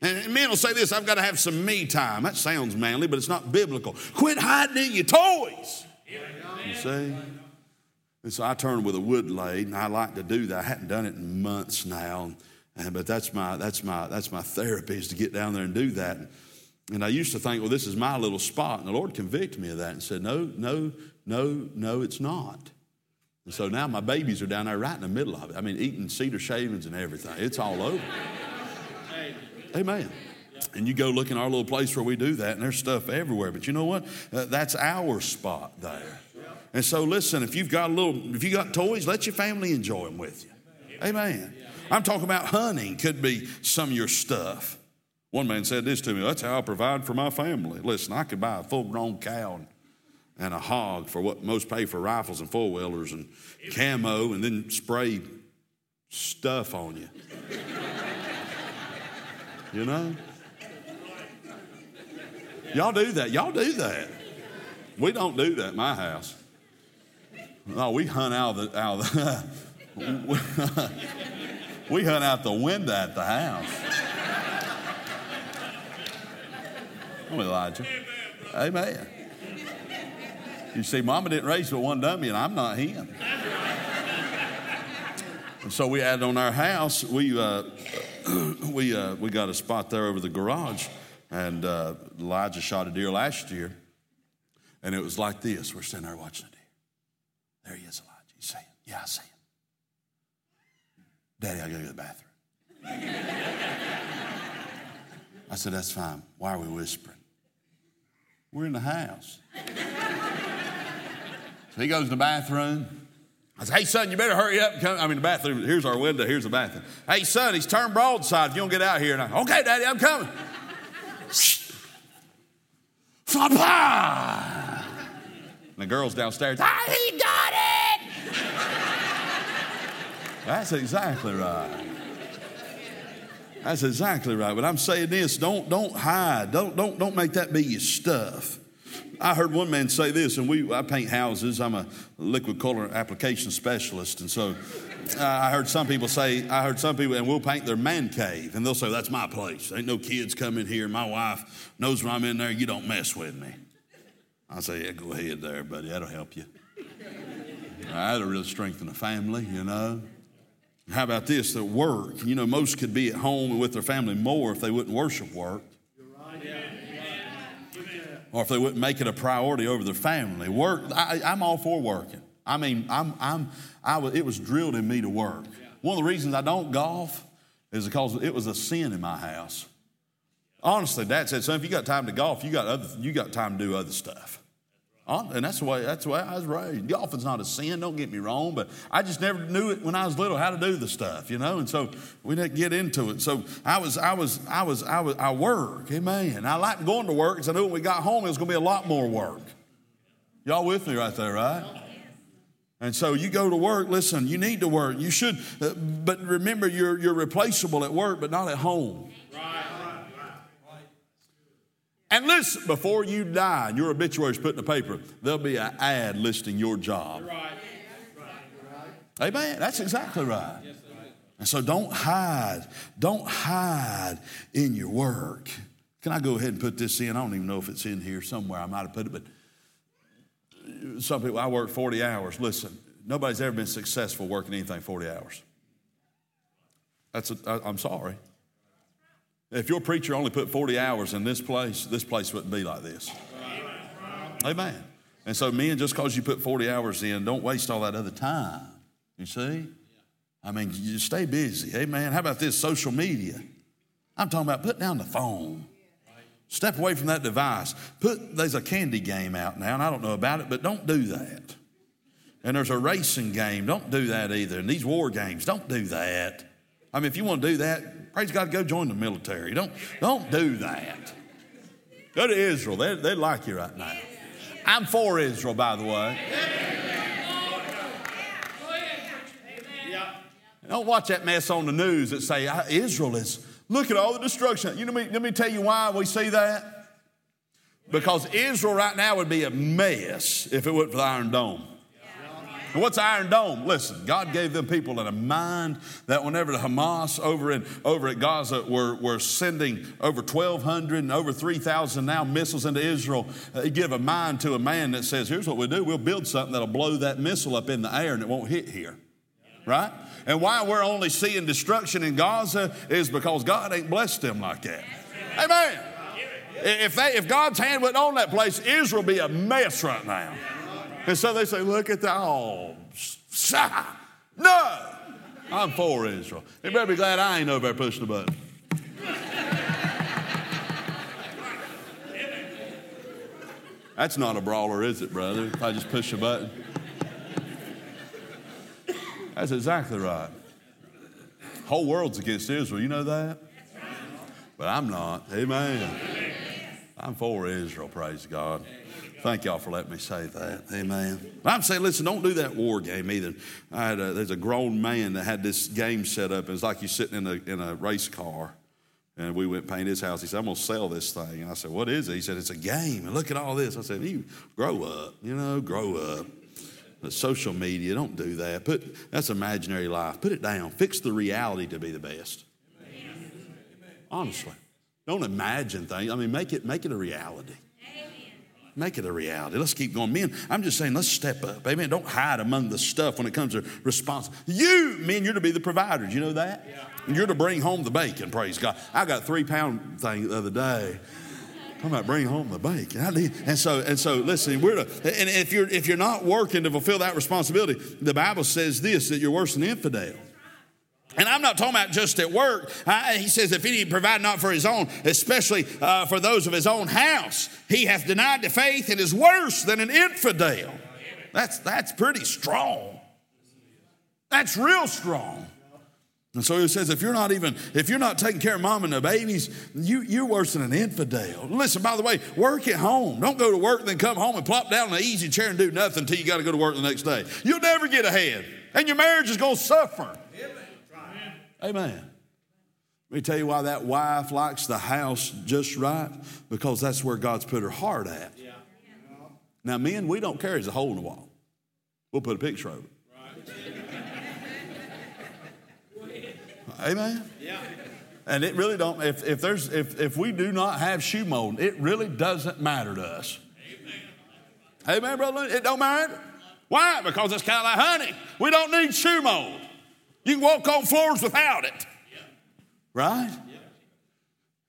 And men will say this I've got to have some me time. That sounds manly, but it's not biblical. Quit hiding in your toys. You see? And so I turned with a wood lathe, and I like to do that. I hadn't done it in months now. But that's my, that's, my, that's my therapy is to get down there and do that. And I used to think, well, this is my little spot. And the Lord convicted me of that and said, no, no, no, no, it's not. And so now my babies are down there right in the middle of it. I mean, eating cedar shavings and everything. It's all over. Amen. And you go look in our little place where we do that, and there's stuff everywhere. But you know what? Uh, that's our spot there. And so, listen, if you've got a little, if you got toys, let your family enjoy them with you. Amen. I'm talking about hunting, could be some of your stuff. One man said this to me that's how I provide for my family. Listen, I could buy a full grown cow and a hog for what most pay for rifles and four wheelers and camo and then spray stuff on you. You know? Y'all do that. Y'all do that. We don't do that my house. No, we hunt out the, out the we hunt out the window at the house. Oh, Elijah. Amen. You see, Mama didn't raise but one dummy, and I'm not him. and so we added on our house. We uh, we uh, we got a spot there over the garage, and uh, Elijah shot a deer last year, and it was like this. We're sitting there watching the deer. There he is, Elijah. You see him? Yeah, I see him. Daddy, I gotta go to the bathroom. I said, That's fine. Why are we whispering? We're in the house. so he goes to the bathroom. I said, Hey, son, you better hurry up and come. I mean, the bathroom, here's our window, here's the bathroom. Hey, son, he's turned broadside. If you don't get out here. And I, okay, Daddy, I'm coming. Flapa! And the girl's downstairs. Ah, he got it! That's exactly right. That's exactly right. But I'm saying this: don't don't hide. Don't don't don't make that be your stuff. I heard one man say this, and we I paint houses. I'm a liquid color application specialist, and so uh, I heard some people say I heard some people, and we'll paint their man cave, and they'll say that's my place. Ain't no kids coming here. My wife knows when I'm in there. You don't mess with me. I say, yeah, go ahead there, buddy. That'll help you. That'll really strengthen the family, you know. How about this? That work. You know, most could be at home with their family more if they wouldn't worship work. Or if they wouldn't make it a priority over their family. Work, I, am all for working. I mean, I'm, I'm, I was, it was drilled in me to work. One of the reasons I don't golf is because it was a sin in my house. Honestly, Dad said, son, if you got time to golf, you got, other, you got time to do other stuff. And that's the way that's the way I was raised. Golfing's not a sin, don't get me wrong, but I just never knew it when I was little how to do the stuff, you know. And so we didn't get into it. So I was I was I was I was I work, amen. I liked going to work because I knew when we got home it was going to be a lot more work. Y'all with me right there, right? And so you go to work. Listen, you need to work. You should, uh, but remember, you're you're replaceable at work, but not at home. And listen, before you die and your obituary is put in the paper, there'll be an ad listing your job. Right. Amen. That's exactly right. And so don't hide. Don't hide in your work. Can I go ahead and put this in? I don't even know if it's in here somewhere. I might have put it, but some people, I work 40 hours. Listen, nobody's ever been successful working anything 40 hours. That's a, I, I'm sorry. If your preacher only put 40 hours in this place, this place wouldn't be like this. Amen. And so, men, just because you put 40 hours in, don't waste all that other time. You see? I mean, you stay busy. Amen. How about this social media? I'm talking about put down the phone. Step away from that device. Put there's a candy game out now, and I don't know about it, but don't do that. And there's a racing game. Don't do that either. And these war games, don't do that. I mean, if you want to do that, praise God, go join the military. Don't, don't do that. Go to Israel. They, they like you right now. I'm for Israel, by the way. Don't watch that mess on the news that say "Ah, Israel is, look at all the destruction. You know, let me, let me tell you why we see that. Because Israel right now would be a mess if it wasn't for the Iron Dome. What's Iron Dome? Listen, God gave them people in a mind that whenever the Hamas over in over at Gaza were, were sending over 1,200 and over 3,000 now missiles into Israel, uh, they give a mind to a man that says, here's what we do. We'll build something that'll blow that missile up in the air and it won't hit here. Right? And why we're only seeing destruction in Gaza is because God ain't blessed them like that. Amen. If, they, if God's hand wasn't on that place, Israel be a mess right now. And so they say, look at the, oh, no. I'm for Israel. You better be glad I ain't over there pushing the button. That's not a brawler, is it, brother? If I just push a button. That's exactly right. Whole world's against Israel. You know that? But I'm not. Amen. I'm for Israel, praise God. Thank y'all for letting me say that. Amen. I'm saying, listen, don't do that war game either. I had a, there's a grown man that had this game set up. It was like you're sitting in a, in a race car. And we went paint his house. He said, I'm going to sell this thing. And I said, What is it? He said, It's a game. And look at all this. I said, You grow up, you know, grow up. Social media, don't do that. Put that's imaginary life. Put it down. Fix the reality to be the best. Honestly. Don't imagine things. I mean, make it make it a reality. Make it a reality. Let's keep going. Men, I'm just saying, let's step up. Amen. Don't hide among the stuff when it comes to response. You, men, you're to be the providers. You know that? Yeah. You're to bring home the bacon, praise God. I got a three pound thing the other day. I'm about bring home the bacon. Need, and so, and so, listen. We're to, and if you're if you're not working to fulfill that responsibility, the Bible says this that you're worse than infidel. And I'm not talking about just at work. Uh, he says, if any provide not for his own, especially uh, for those of his own house, he hath denied the faith and is worse than an infidel. That's, that's pretty strong. That's real strong. And so he says, if you're not even, if you're not taking care of mom and the babies, you, you're worse than an infidel. Listen, by the way, work at home. Don't go to work and then come home and plop down in an easy chair and do nothing until you got to go to work the next day. You'll never get ahead. And your marriage is going to suffer. Amen. Let me tell you why that wife likes the house just right because that's where God's put her heart at. Yeah. Now, men, we don't care there's a hole in the wall. We'll put a picture of it. Right. Amen. Yeah. And it really don't. If, if there's if if we do not have shoe mold, it really doesn't matter to us. Amen, Amen brother. It don't matter. Why? Because it's kind of like honey. We don't need shoe mold. You can walk on floors without it. Right?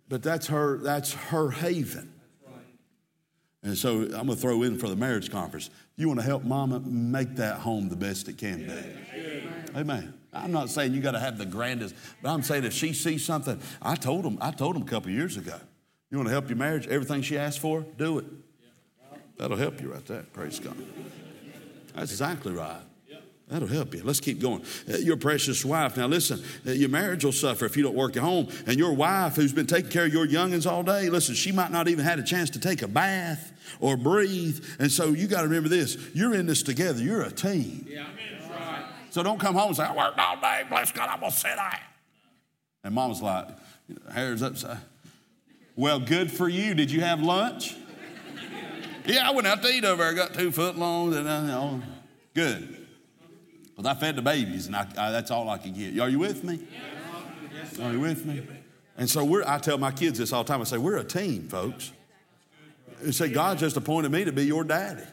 But that's her, that's her haven. And so I'm going to throw in for the marriage conference. You want to help mama make that home the best it can be. Amen. I'm not saying you got to have the grandest, but I'm saying if she sees something, I told them, I told them a couple years ago. You want to help your marriage? Everything she asks for, do it. That'll help you right there. Praise God. That's exactly right. That'll help you. Let's keep going. Uh, your precious wife. Now, listen, uh, your marriage will suffer if you don't work at home. And your wife, who's been taking care of your youngins all day, listen, she might not even had a chance to take a bath or breathe. And so you got to remember this you're in this together, you're a team. Yeah, right. So don't come home and say, I worked all day, bless God, I'm going to sit down. And mom's like, hair's upside. Well, good for you. Did you have lunch? yeah, I went out to eat over there. I got two foot long. And, uh, you know, good. Because I fed the babies, and I, I, that's all I could get. Are you with me? Are you with me? And so we're, I tell my kids this all the time. I say, we're a team, folks. And say, God just appointed me to be your daddy.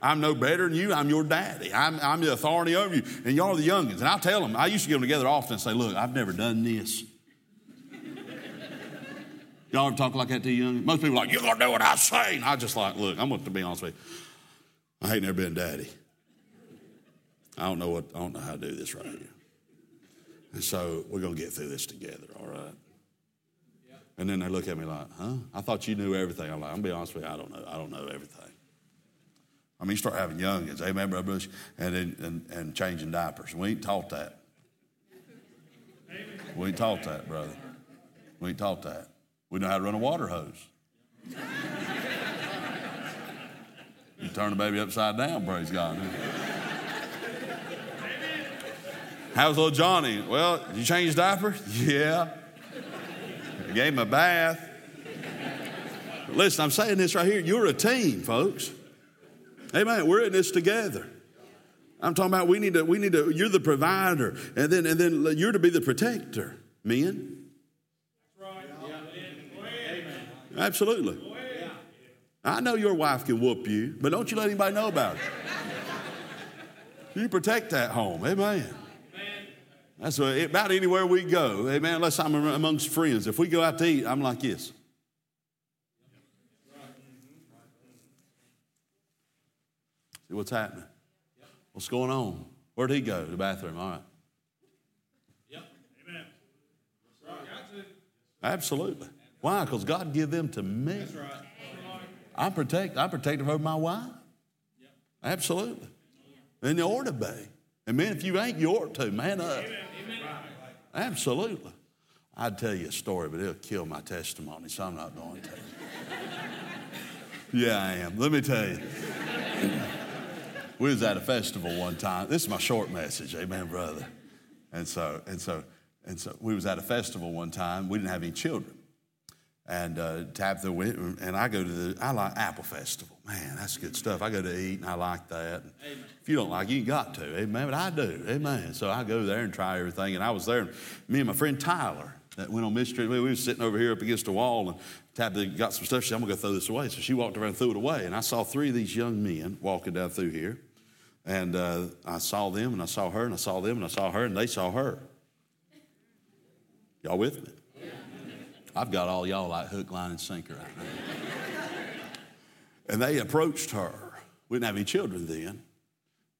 I'm no better than you. I'm your daddy. I'm, I'm the authority over you. And y'all are the youngins. And I tell them, I used to get them together often and say, look, I've never done this. Y'all ever talk like that to young? Most people are like, you're going to do what I say. And I just like, look, I'm going to be honest with you. I ain't never been daddy. I don't know what I don't know how to do this right here. And so we're gonna get through this together, all right? And then they look at me like, huh? I thought you knew everything. I'm like, I'm gonna be honest with you, I don't know. I don't know everything. I mean, you start having youngins, amen, Brother Bush, and, and, and changing diapers. We ain't taught that. We ain't taught that, brother. We ain't taught that. We know how to run a water hose. you turn the baby upside down, praise God. How's little Johnny? Well, you change diaper? Yeah. I gave him a bath. Listen, I'm saying this right here. You're a team, folks. Amen. We're in this together. I'm talking about we need to, we need to, you're the provider, and then and then you're to be the protector, men. Absolutely. I know your wife can whoop you, but don't you let anybody know about it. You protect that home. Amen. That's what, about anywhere we go. Eh, Amen. Unless I'm amongst friends. If we go out to eat, I'm like this. See what's happening. What's going on? Where'd he go? The bathroom. All right. Yep. Amen. Absolutely. Why? Because God give them to me. That's right. I'm protect. I'm protective over my wife. Absolutely. And you ought to be. And man, if you ain't, you ought to. Man up. Amen. Absolutely. I'd tell you a story, but it'll kill my testimony, so I'm not going to. yeah, I am. Let me tell you. we was at a festival one time. This is my short message, amen, brother. And so, and so, and so we was at a festival one time. We didn't have any children and uh, Tabitha and I go to the I like Apple Festival. Man, that's good stuff. I go to eat and I like that. You don't like it, you got to, amen. But I do, amen. So I go there and try everything. And I was there, and me and my friend Tyler that went on mystery. We were sitting over here up against a wall, and Tabitha got some stuff. She said, "I'm gonna go throw this away." So she walked around and threw it away. And I saw three of these young men walking down through here, and uh, I saw them, and I saw her, and I saw them, and I saw her, and they saw her. Y'all with me? I've got all y'all like hook, line, and sinker and they approached her. We didn't have any children then.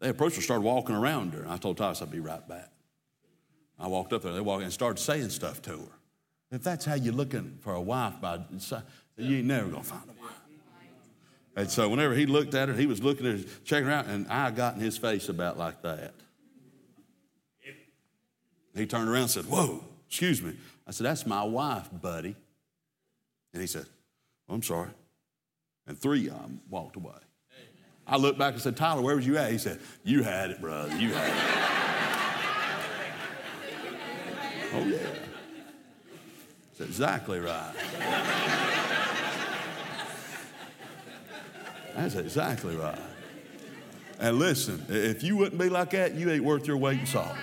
They approached her, started walking around her. I told Thomas I'd be right back. I walked up there, they walked and started saying stuff to her. If that's how you're looking for a wife, by you ain't never gonna find a wife. And so whenever he looked at her, he was looking at her, checking her out, and I got in his face about like that. He turned around and said, Whoa, excuse me. I said, That's my wife, buddy. And he said, I'm sorry. And three of them walked away. I looked back and said, Tyler, where was you at? He said, You had it, brother. You had it. oh, yeah. That's exactly right. That's exactly right. And listen, if you wouldn't be like that, you ain't worth your weight in salt.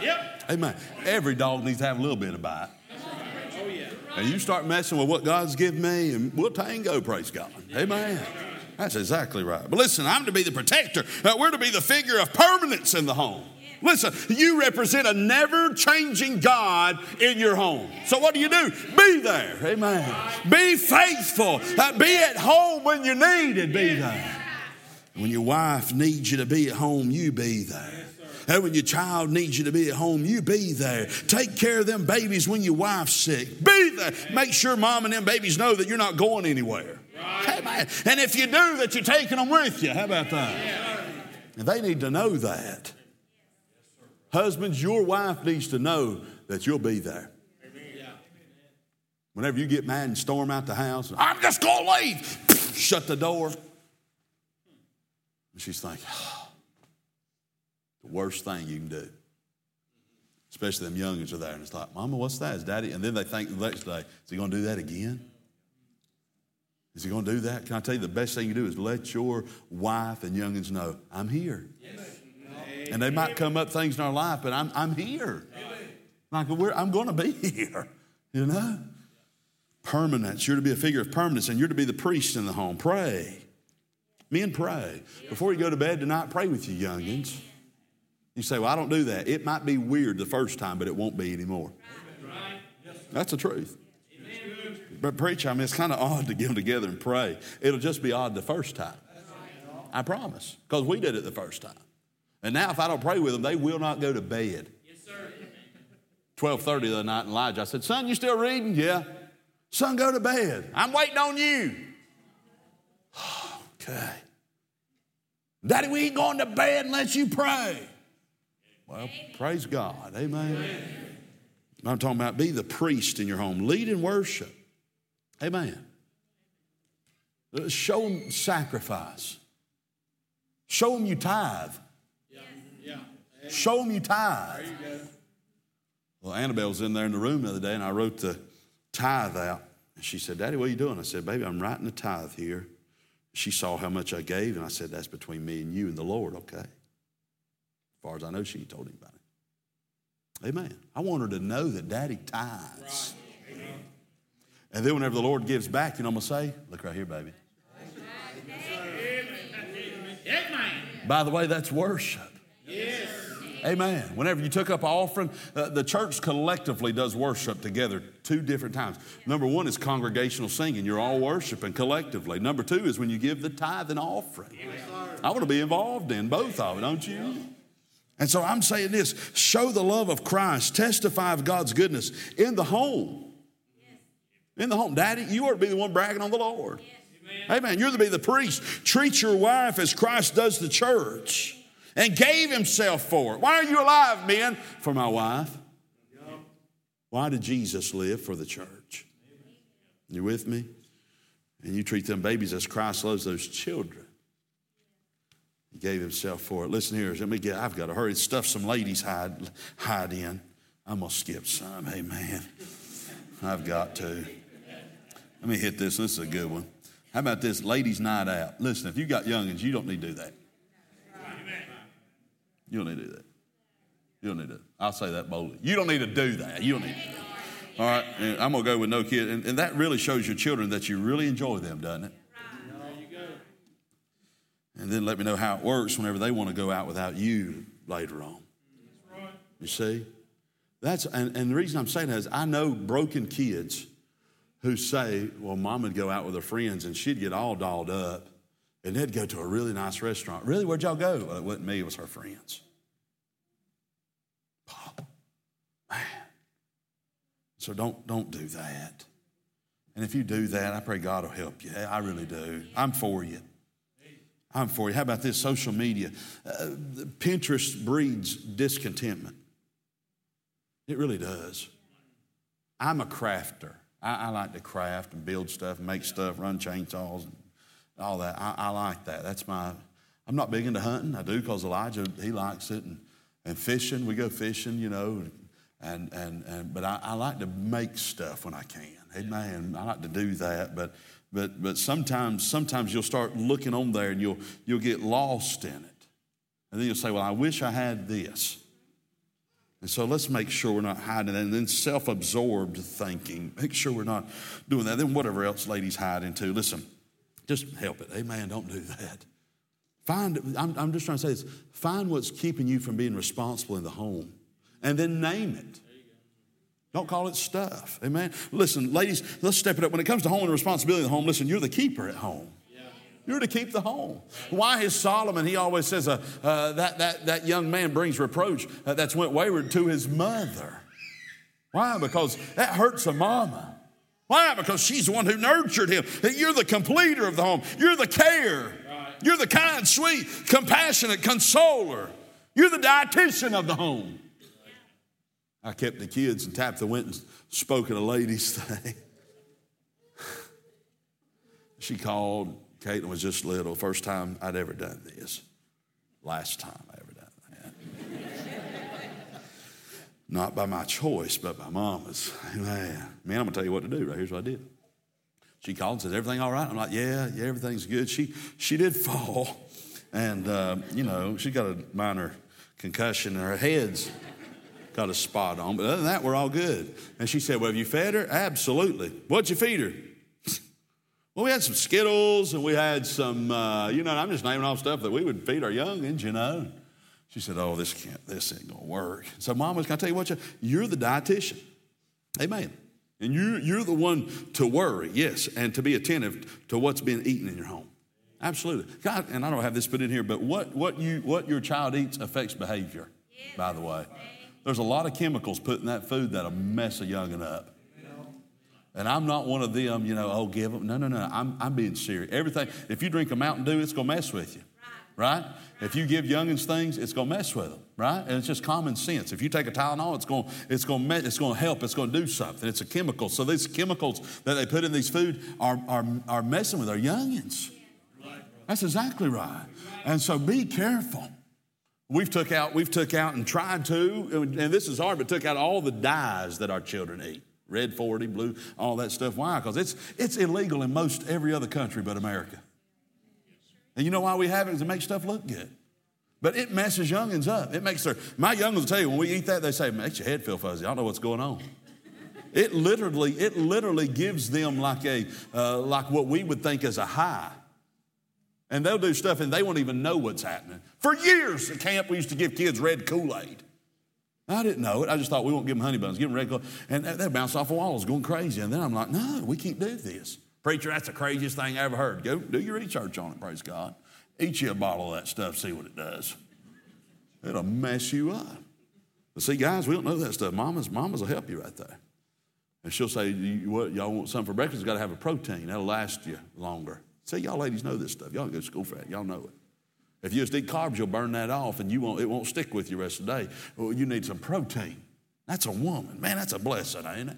Yep. Amen. Every dog needs to have a little bit of bite. Oh, yeah. And you start messing with what God's given me, and we'll tango, praise God. Amen. That's exactly right. But listen, I'm to be the protector. Uh, we're to be the figure of permanence in the home. Listen, you represent a never changing God in your home. So, what do you do? Be there. Amen. Be faithful. Uh, be at home when you need it. Be there. When your wife needs you to be at home, you be there. And when your child needs you to be at home, you be there. Take care of them babies when your wife's sick. Be there. Make sure mom and them babies know that you're not going anywhere. Right. And if you do, that you're taking them with you. How about that? And they need to know that. Husbands, your wife needs to know that you'll be there. Whenever you get mad and storm out the house, I'm just going to leave. Shut the door. And she's thinking, oh, the worst thing you can do. Especially them youngins are there, and it's like, Mama, what's that? Is daddy? And then they think the next day, is he going to do that again? Is he going to do that? Can I tell you the best thing you do is let your wife and youngins know, I'm here. Yes. And they might come up things in our life, but I'm, I'm here. Like I'm going to be here, you know? Permanence. You're to be a figure of permanence, and you're to be the priest in the home. Pray. Men, pray. Before you go to bed tonight, pray with your youngins. You say, Well, I don't do that. It might be weird the first time, but it won't be anymore. That's the truth. But, preacher, I mean, it's kind of odd to get them together and pray. It'll just be odd the first time. I promise. Because we did it the first time. And now, if I don't pray with them, they will not go to bed. Yes, sir. 12.30 the night in Elijah, I said, Son, you still reading? Yeah. Son, go to bed. I'm waiting on you. okay. Daddy, we ain't going to bed unless you pray. Well, praise God. Amen. I'm talking about be the priest in your home, lead in worship. Amen. Uh, show them sacrifice. Show them you tithe. Yeah. Yeah. Show them you tithe. Well, Annabelle was in there in the room the other day, and I wrote the tithe out. And she said, Daddy, what are you doing? I said, Baby, I'm writing the tithe here. She saw how much I gave, and I said, That's between me and you and the Lord, okay? As far as I know, she told anybody. Amen. I want her to know that Daddy tithes. Right. And then whenever the Lord gives back, you know I'm going to say? Look right here, baby. By the way, that's worship. Yes. Amen. Whenever you took up an offering, uh, the church collectively does worship together two different times. Number one is congregational singing. You're all worshiping collectively. Number two is when you give the tithe and offering. Yes, I want to be involved in both of it, don't you? And so I'm saying this show the love of Christ, testify of God's goodness in the home. In the home. Daddy, you ought to be the one bragging on the Lord. Amen. Amen. You're to be the priest. Treat your wife as Christ does the church and gave himself for it. Why are you alive, men? For my wife. Why did Jesus live for the church? You with me? And you treat them babies as Christ loves those children. He gave himself for it. Listen here, let me get, I've got to hurry. Stuff some ladies hide, hide in. I'm going to skip some. Amen. I've got to. Let me hit this. This is a good one. How about this? Ladies' night out. Listen, if you got youngins, you don't need to do that. You don't need to do that. You don't need to. I'll say that boldly. You don't need to do that. You don't need to do that. All right, and I'm going to go with no kid. And, and that really shows your children that you really enjoy them, doesn't it? And then let me know how it works whenever they want to go out without you later on. You see? That's, and, and the reason I'm saying that is I know broken kids who say, well, mom would go out with her friends and she'd get all dolled up and they'd go to a really nice restaurant. Really, where'd y'all go? Well, it wasn't me, it was her friends. Oh, man. So don't, don't do that. And if you do that, I pray God will help you. I really do. I'm for you. I'm for you. How about this? Social media. Uh, Pinterest breeds discontentment. It really does. I'm a crafter. I, I, like to craft and build stuff, and make stuff, run chainsaws, and all that. I, I like that. That's my. I'm not big into hunting. I do because Elijah he likes it, and, and fishing. We go fishing, you know, and and and. But I, I like to make stuff when I can. Amen. I like to do that, but but but sometimes sometimes you'll start looking on there and you'll you'll get lost in it, and then you'll say, "Well, I wish I had this." And so let's make sure we're not hiding it. And then self absorbed thinking. Make sure we're not doing that. Then whatever else ladies hide into. Listen, just help it. Amen. Don't do that. Find, I'm, I'm just trying to say this find what's keeping you from being responsible in the home and then name it. Don't call it stuff. Amen. Listen, ladies, let's step it up. When it comes to home and responsibility in the home, listen, you're the keeper at home. You're to keep the home. Why is Solomon, he always says uh, uh, that, that, that young man brings reproach uh, that's went wayward to his mother. Why? Because that hurts a mama. Why? Because she's the one who nurtured him. You're the completer of the home. You're the care. You're the kind, sweet, compassionate consoler. You're the dietitian of the home. I kept the kids and tapped the window and spoke at a lady's thing. she called Caitlin was just little. First time I'd ever done this. Last time I ever done that. Not by my choice, but by mama's. Man, man, I'm gonna tell you what to do. Right here's what I did. She called and said, "Everything all right?" I'm like, "Yeah, yeah, everything's good." She she did fall, and uh, you know she got a minor concussion, and her head's got a spot on. But other than that, we're all good. And she said, "Well, have you fed her?" Absolutely. What'd you feed her? Well, we had some Skittles and we had some, uh, you know, I'm just naming off stuff that we would feed our youngins, you know. She said, Oh, this can't, this ain't gonna work. So, Mama, gonna tell you what? You're the dietitian. Amen. And you, you're the one to worry, yes, and to be attentive to what's being eaten in your home. Absolutely. God, and I don't have this put in here, but what, what, you, what your child eats affects behavior, by the way. There's a lot of chemicals put in that food that'll mess a youngin' up. And I'm not one of them, you know, oh, give them. No, no, no. I'm, I'm being serious. Everything, if you drink a Mountain Dew, it's going to mess with you. Right? If you give youngins things, it's going to mess with them, right? And it's just common sense. If you take a Tylenol, it's going, it's going, to, it's going to help. It's going to do something. It's a chemical. So these chemicals that they put in these food are, are, are messing with our youngins. That's exactly right. And so be careful. We've took out, we've took out and tried to, and this is hard, but took out all the dyes that our children eat. Red 40, blue, all that stuff. Why? Because it's, it's illegal in most every other country but America. And you know why we have it? Is it makes stuff look good. But it messes youngins up. It makes their, my youngins will tell you, when we eat that, they say, makes your head feel fuzzy. I don't know what's going on. It literally, it literally gives them like a, uh, like what we would think as a high. And they'll do stuff and they won't even know what's happening. For years at camp, we used to give kids red Kool-Aid. I didn't know it. I just thought we won't give them honey buns, give them red Kool-Aid. And they bounce off the walls going crazy. And then I'm like, no, we can't do this. Preacher, that's the craziest thing I ever heard. Go do your research on it, praise God. Eat you a bottle of that stuff, see what it does. It'll mess you up. But see, guys, we don't know that stuff. Mamas, mamas will help you right there. And she'll say, what, y'all want something for breakfast? Got to have a protein. That'll last you longer. See, y'all ladies know this stuff. Y'all go to school for that. Y'all know it. If you just eat carbs, you'll burn that off and you won't, it won't stick with you the rest of the day. Well, you need some protein. That's a woman. Man, that's a blessing, ain't it?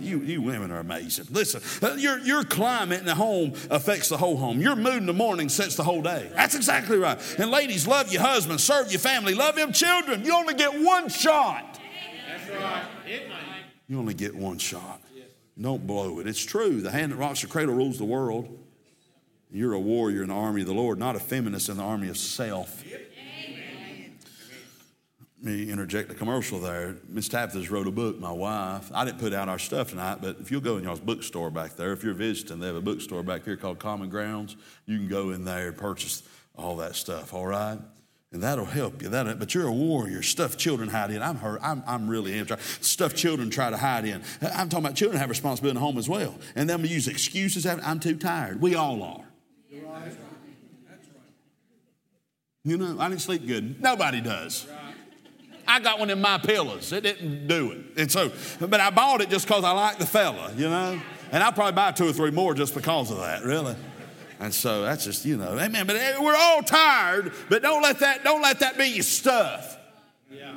You, you women are amazing. Listen, uh, your, your climate in the home affects the whole home. Your mood in the morning sets the whole day. That's exactly right. And ladies, love your husband, serve your family, love your children. You only get one shot. That's right. You only get one shot. Don't blow it. It's true. The hand that rocks the cradle rules the world. You're a warrior in the army of the Lord, not a feminist in the army of self. Let me interject a commercial there. Miss Tabitha's wrote a book, my wife. I didn't put out our stuff tonight, but if you'll go in y'all's bookstore back there, if you're visiting, they have a bookstore back here called Common Grounds. You can go in there and purchase all that stuff, all right? And that'll help you. That, but you're a warrior. Stuff children hide in. I'm hurt. I'm, I'm really in. Stuff children try to hide in. I'm talking about children have responsibility in the home as well. And them use excuses. I'm too tired. We all are. You know, I didn't sleep good. Nobody does. I got one in my pillows. It didn't do it. And so, but I bought it just because I like the fella, you know? And I'll probably buy two or three more just because of that, really. And so that's just, you know, amen. But eh, we're all tired, but don't let that, don't let that be your stuff. Yeah.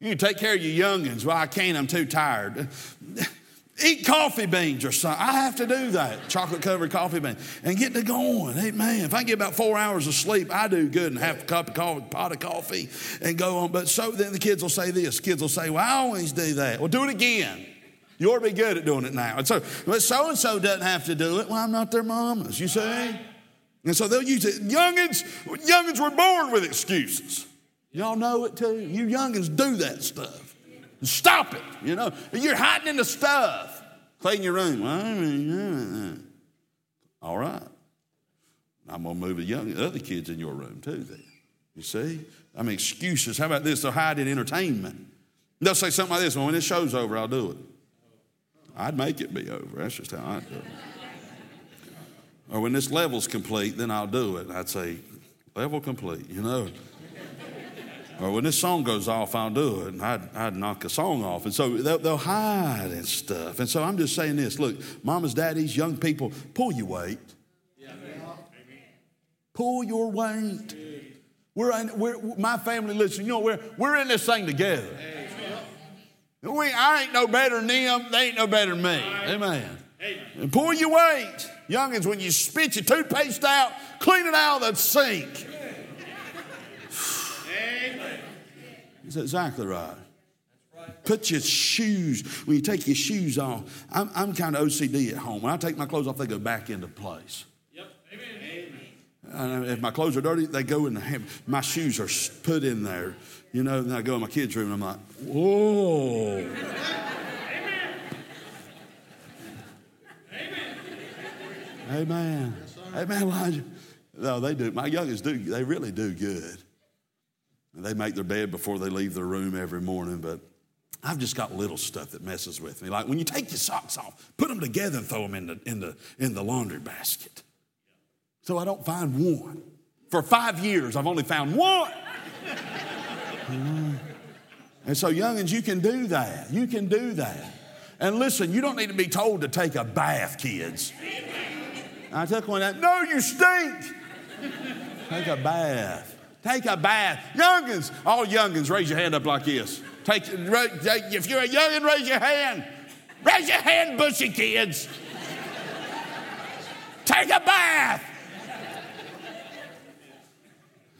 You can take care of your youngins. Well, I can't, I'm too tired. Eat coffee beans or something. I have to do that, chocolate covered coffee beans. and get to going. Hey, man, if I get about four hours of sleep, I do good and have a cup of coffee, pot of coffee, and go on. But so then the kids will say this. Kids will say, Well, I always do that. Well, do it again. You ought to be good at doing it now. And so, but so and so doesn't have to do it. Well, I'm not their mamas, you see? And so they'll use it. Youngins, youngins were born with excuses. Y'all know it too. You youngins do that stuff. Stop it, you know. You're hiding in the stuff. Clean your room. All right. I'm going to move the young other kids in your room too then. You see? I mean, excuses. How about this? They'll hide in entertainment. They'll say something like this, well, when this show's over, I'll do it. I'd make it be over. That's just how I do it. or when this level's complete, then I'll do it. I'd say, level complete, you know or when this song goes off, I'll do it. And I'd, I'd knock a song off. And so they'll, they'll, hide and stuff. And so I'm just saying this look, mamas, daddies, young people, pull your weight. Pull your weight. We're, in, we're my family, listen, you know, we're, we're in this thing together. We, I ain't no better than them, they ain't no better than me. Amen. And pull your weight. Youngins, when you spit your toothpaste out, clean it out of the sink. That's exactly right. Put your shoes, when you take your shoes off, I'm, I'm kind of OCD at home. When I take my clothes off, they go back into place. Yep. Amen. Uh, if my clothes are dirty, they go in the hand. My shoes are put in there. You know, and I go in my kids' room and I'm like, whoa. Amen. Amen. Amen, Elijah. No, they do. My youngest do. They really do good. They make their bed before they leave their room every morning, but I've just got little stuff that messes with me. Like when you take your socks off, put them together and throw them in the, in the, in the laundry basket. So I don't find one. For five years, I've only found one. and so, youngins, you can do that. You can do that. And listen, you don't need to be told to take a bath, kids. I took one out. No, you stink. Take a bath. Take a bath. Youngins, all youngins, raise your hand up like this. Take, if you're a youngin, raise your hand. Raise your hand, bushy kids. Take a bath.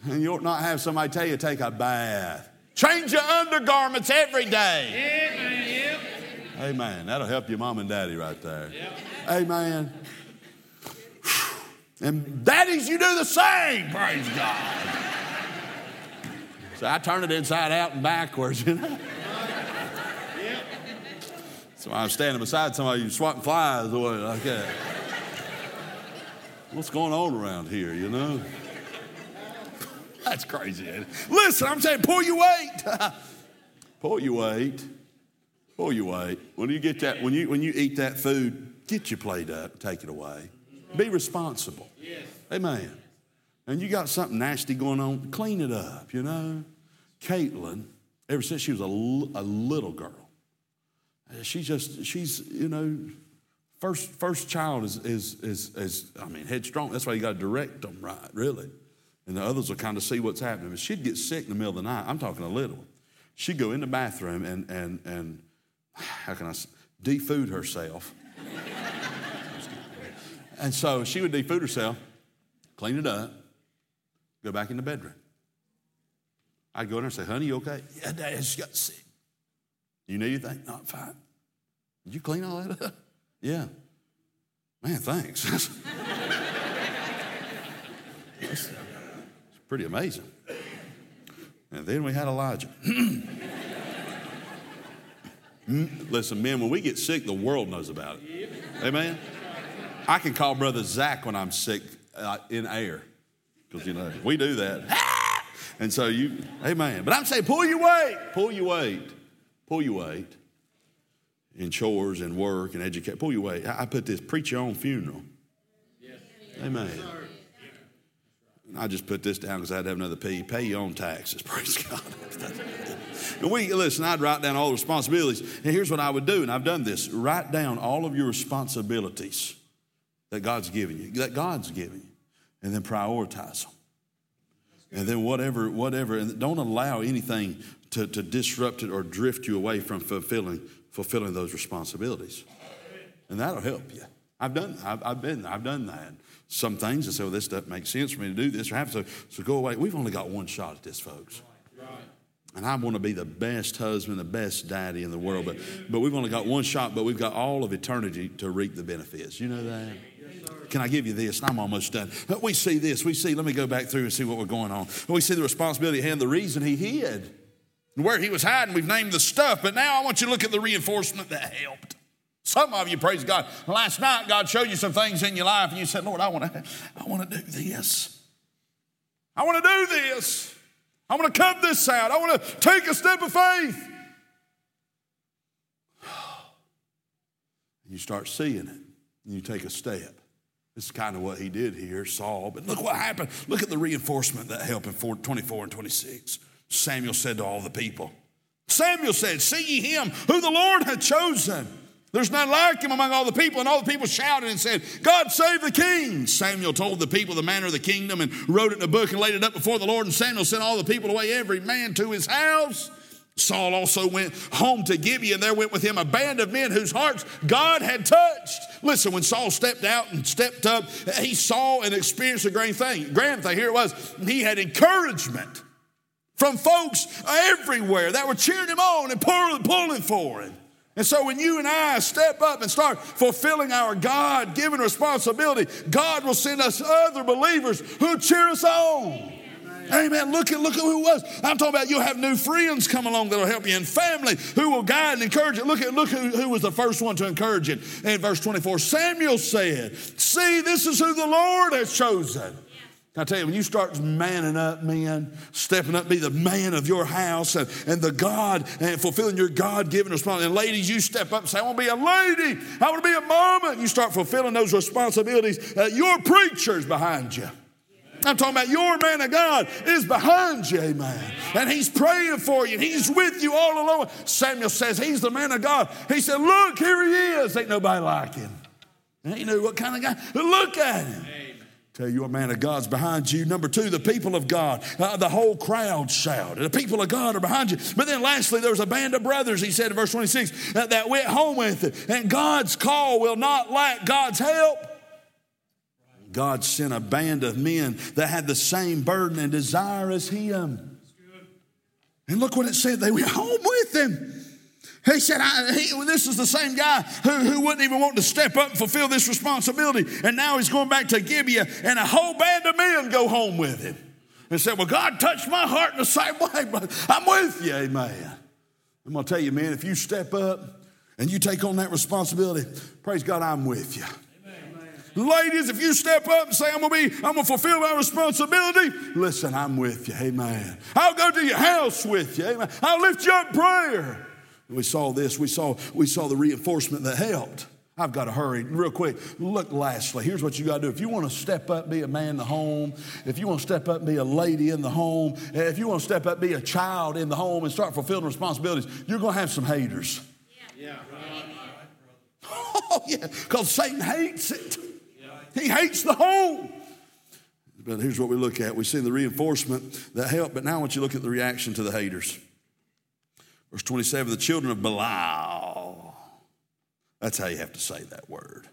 And you ought not have somebody tell you take a bath. Change your undergarments every day. Amen. Amen. That'll help your mom and daddy right there. Yep. Amen. And daddies, you do the same. Praise God. So I turn it inside out and backwards, you know. So I'm standing beside somebody you swatting flies away like that. What's going on around here, you know? That's crazy. Listen, I'm saying pull your weight. pull your weight. Pull your weight. When you get that, when you when you eat that food, get your plate up, take it away. Be responsible. Yes. Amen. And you got something nasty going on, clean it up, you know. Caitlin, ever since she was a, a little girl, eh, she just, she's, you know, first first child is, is, is, is I mean, headstrong. That's why you got to direct them right, really. And the others will kind of see what's happening. But she'd get sick in the middle of the night. I'm talking a little. She'd go in the bathroom and, and, and how can I, defood herself. and so she would defood herself, clean it up, go back in the bedroom. I'd go in there and say, honey, you okay? Yeah, Dad, just got sick. You need anything? No, I'm fine. Did you clean all that up? Yeah. Man, thanks. That's pretty amazing. And then we had Elijah. Listen, men, when we get sick, the world knows about it. Amen? I can call Brother Zach when I'm sick uh, in air because, you know, we do that. and so you, amen. But I'm saying, pull your weight, pull your weight. Pull your weight in chores and work and educate. Pull your weight. I put this preach your own funeral. Yes. Amen. I just put this down because I had to have another P. Pay your own taxes. Praise God. and we listen. I'd write down all the responsibilities, and here's what I would do. And I've done this: write down all of your responsibilities that God's given you, that God's given you, and then prioritize them. And then whatever, whatever, and don't allow anything to, to disrupt it or drift you away from fulfilling, fulfilling those responsibilities. And that'll help you. I've done, I've, I've been, I've done that. Some things and say, well, this doesn't make sense for me to do this or have so, so go away. We've only got one shot at this, folks. And I want to be the best husband, the best daddy in the world, but, but we've only got one shot, but we've got all of eternity to reap the benefits. You know that? Can I give you this? I'm almost done. But we see this. We see, let me go back through and see what we're going on. We see the responsibility and the reason he hid. And where he was hiding, we've named the stuff, but now I want you to look at the reinforcement that helped. Some of you, praise God. Last night, God showed you some things in your life, and you said, Lord, I want to, I want to do this. I want to do this. I want to cut this out. I want to take a step of faith. And you start seeing it, and you take a step. This is kind of what he did here, Saul. But look what happened. Look at the reinforcement that helped in 24 and 26. Samuel said to all the people, Samuel said, See ye him who the Lord had chosen. There's none like him among all the people. And all the people shouted and said, God save the king. Samuel told the people the manner of the kingdom and wrote it in a book and laid it up before the Lord. And Samuel sent all the people away, every man to his house. Saul also went home to Gibeah, and there went with him a band of men whose hearts God had touched. Listen, when Saul stepped out and stepped up, he saw and experienced a great thing. Grand thing. Here it was. He had encouragement from folks everywhere that were cheering him on and pulling, pulling for him. And so when you and I step up and start fulfilling our God given responsibility, God will send us other believers who cheer us on. Amen. Look at look at who was. I'm talking about you'll have new friends come along that'll help you and family who will guide and encourage you. Look at look who, who was the first one to encourage you. In verse 24, Samuel said, See, this is who the Lord has chosen. I tell you, when you start manning up, men, stepping up, be the man of your house and, and the God and fulfilling your God given responsibility. And ladies, you step up and say, I want to be a lady. I want to be a mama. And you start fulfilling those responsibilities. Uh, your preacher's behind you. I'm talking about your man of God is behind you, amen. And he's praying for you, and he's with you all along. Samuel says, He's the man of God. He said, Look, here he is. Ain't nobody like him. He knew what kind of guy. Look at him. Tell you, a man of God's behind you. Number two, the people of God. Uh, the whole crowd shouted. The people of God are behind you. But then lastly, there was a band of brothers, he said in verse 26, that, that went home with it. And God's call will not lack God's help. God sent a band of men that had the same burden and desire as him. And look what it said they went home with him. He said, he, This is the same guy who, who wouldn't even want to step up and fulfill this responsibility. And now he's going back to Gibeah, and a whole band of men go home with him. And said, Well, God touched my heart in the same way, but I'm with you, amen. I'm going to tell you, man, if you step up and you take on that responsibility, praise God, I'm with you. Ladies, if you step up and say, I'm gonna be, I'm gonna fulfill my responsibility, listen, I'm with you. Amen. I'll go to your house with you. Amen. I'll lift you up in prayer. We saw this, we saw, we saw the reinforcement that helped. I've got to hurry real quick. Look, lastly, here's what you got to do. If you want to step up, be a man in the home, if you want to step up, be a lady in the home, if you want to step up, be a child in the home and start fulfilling responsibilities, you're going to have some haters. Yeah. yeah. Oh, yeah, because Satan hates it. He hates the home. But here's what we look at we see the reinforcement that helped, but now I want you to look at the reaction to the haters. Verse 27 the children of Belial. That's how you have to say that word.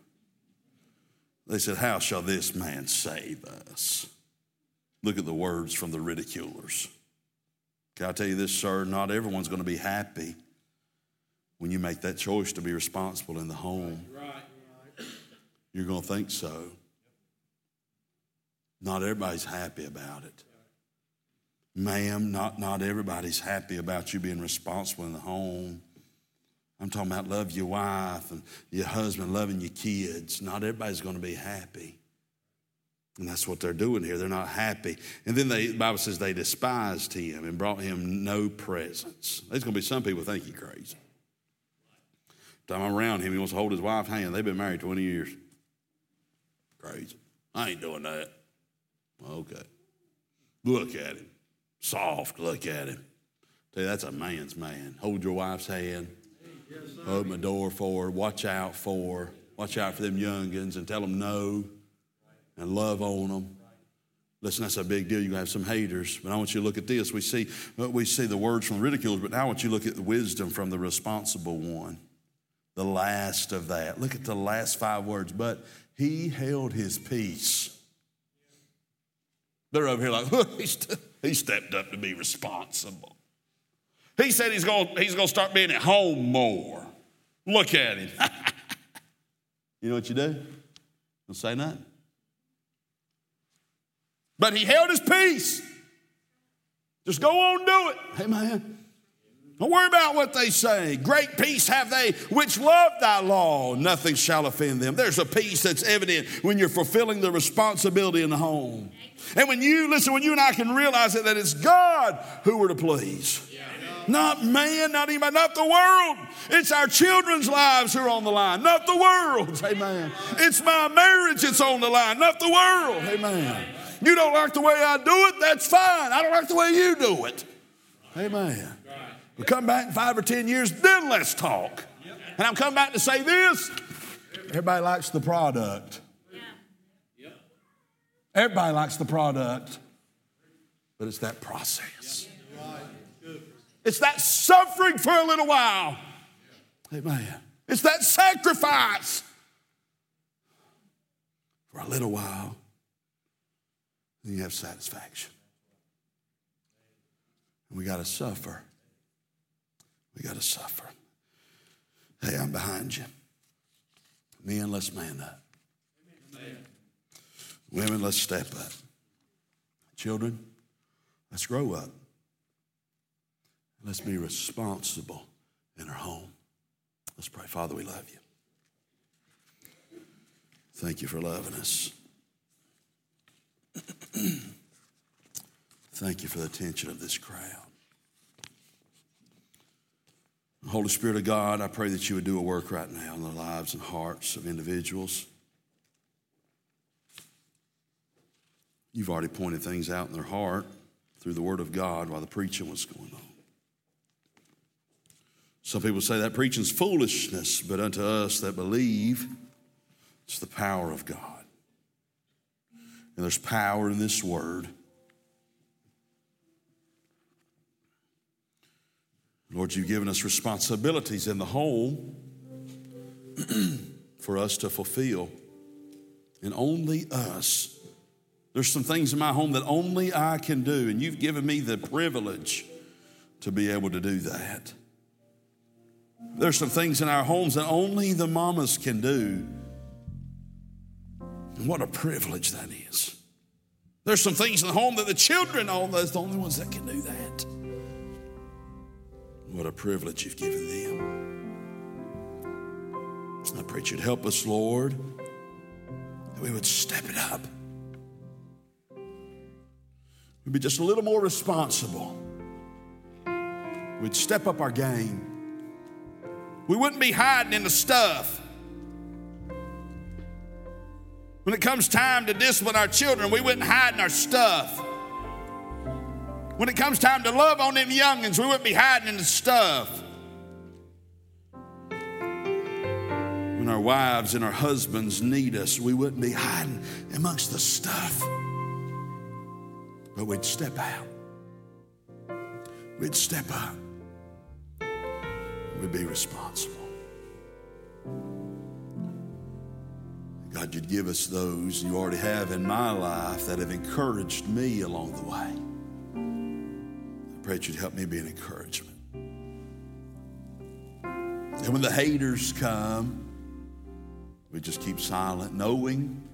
They said, How shall this man save us? Look at the words from the ridiculers. Can I tell you this, sir? Not everyone's going to be happy when you make that choice to be responsible in the home. You're going to think so. Not everybody's happy about it. Ma'am, not, not everybody's happy about you being responsible in the home. I'm talking about love your wife and your husband, loving your kids. Not everybody's going to be happy. And that's what they're doing here. They're not happy. And then they, the Bible says they despised him and brought him no presents. There's going to be some people think he's crazy. Time I'm around him, he wants to hold his wife's hand. They've been married 20 years. Crazy. I ain't doing that. Okay. Look at him. Soft. Look at him. Tell you, that's a man's man. Hold your wife's hand. Yes, Open the door for her. Watch out for. Watch out for them youngins and tell them no and love on them. Listen, that's a big deal. You're going to have some haters. But I want you to look at this. We see, we see the words from ridiculers, but now I want you to look at the wisdom from the responsible one. The last of that. Look at the last five words. But he held his peace. They're over here like, he stepped up to be responsible. He said he's going he's to start being at home more. Look at him. you know what you do? Don't say nothing. But he held his peace. Just go on, do it. Hey, Amen. Don't worry about what they say. Great peace have they which love thy law. Nothing shall offend them. There's a peace that's evident when you're fulfilling the responsibility in the home. And when you, listen, when you and I can realize it, that it's God who we're to please. Not man, not anybody, not the world. It's our children's lives who are on the line, not the world. Amen. It's my marriage that's on the line, not the world. Amen. You don't like the way I do it, that's fine. I don't like the way you do it. Amen. Come back in five or 10 years, then let's talk. And I'm coming back to say this everybody likes the product. Everybody likes the product, but it's that process. It's that suffering for a little while. Amen. It's that sacrifice for a little while. Then you have satisfaction. And we got to suffer we got to suffer. Hey, I'm behind you. Men, let's man up. Amen. Women, let's step up. Children, let's grow up. Let's be responsible in our home. Let's pray. Father, we love you. Thank you for loving us. Thank you for the attention of this crowd. Holy Spirit of God, I pray that you would do a work right now in the lives and hearts of individuals. You've already pointed things out in their heart through the Word of God while the preaching was going on. Some people say that preaching's foolishness, but unto us that believe, it's the power of God. And there's power in this Word. Lord, you've given us responsibilities in the home for us to fulfill. and only us. There's some things in my home that only I can do, and you've given me the privilege to be able to do that. There's some things in our homes that only the mamas can do. And what a privilege that is. There's some things in the home that the children own, those the only ones that can do that. What a privilege you've given them. I pray you'd help us, Lord, that we would step it up. We'd be just a little more responsible. We'd step up our game. We wouldn't be hiding in the stuff. When it comes time to discipline our children, we wouldn't hide in our stuff. When it comes time to love on them youngins, we wouldn't be hiding in the stuff. When our wives and our husbands need us, we wouldn't be hiding amongst the stuff. But we'd step out. We'd step up. We'd be responsible. God, you'd give us those you already have in my life that have encouraged me along the way. Pray you'd help me be an encouragement. And when the haters come, we just keep silent, knowing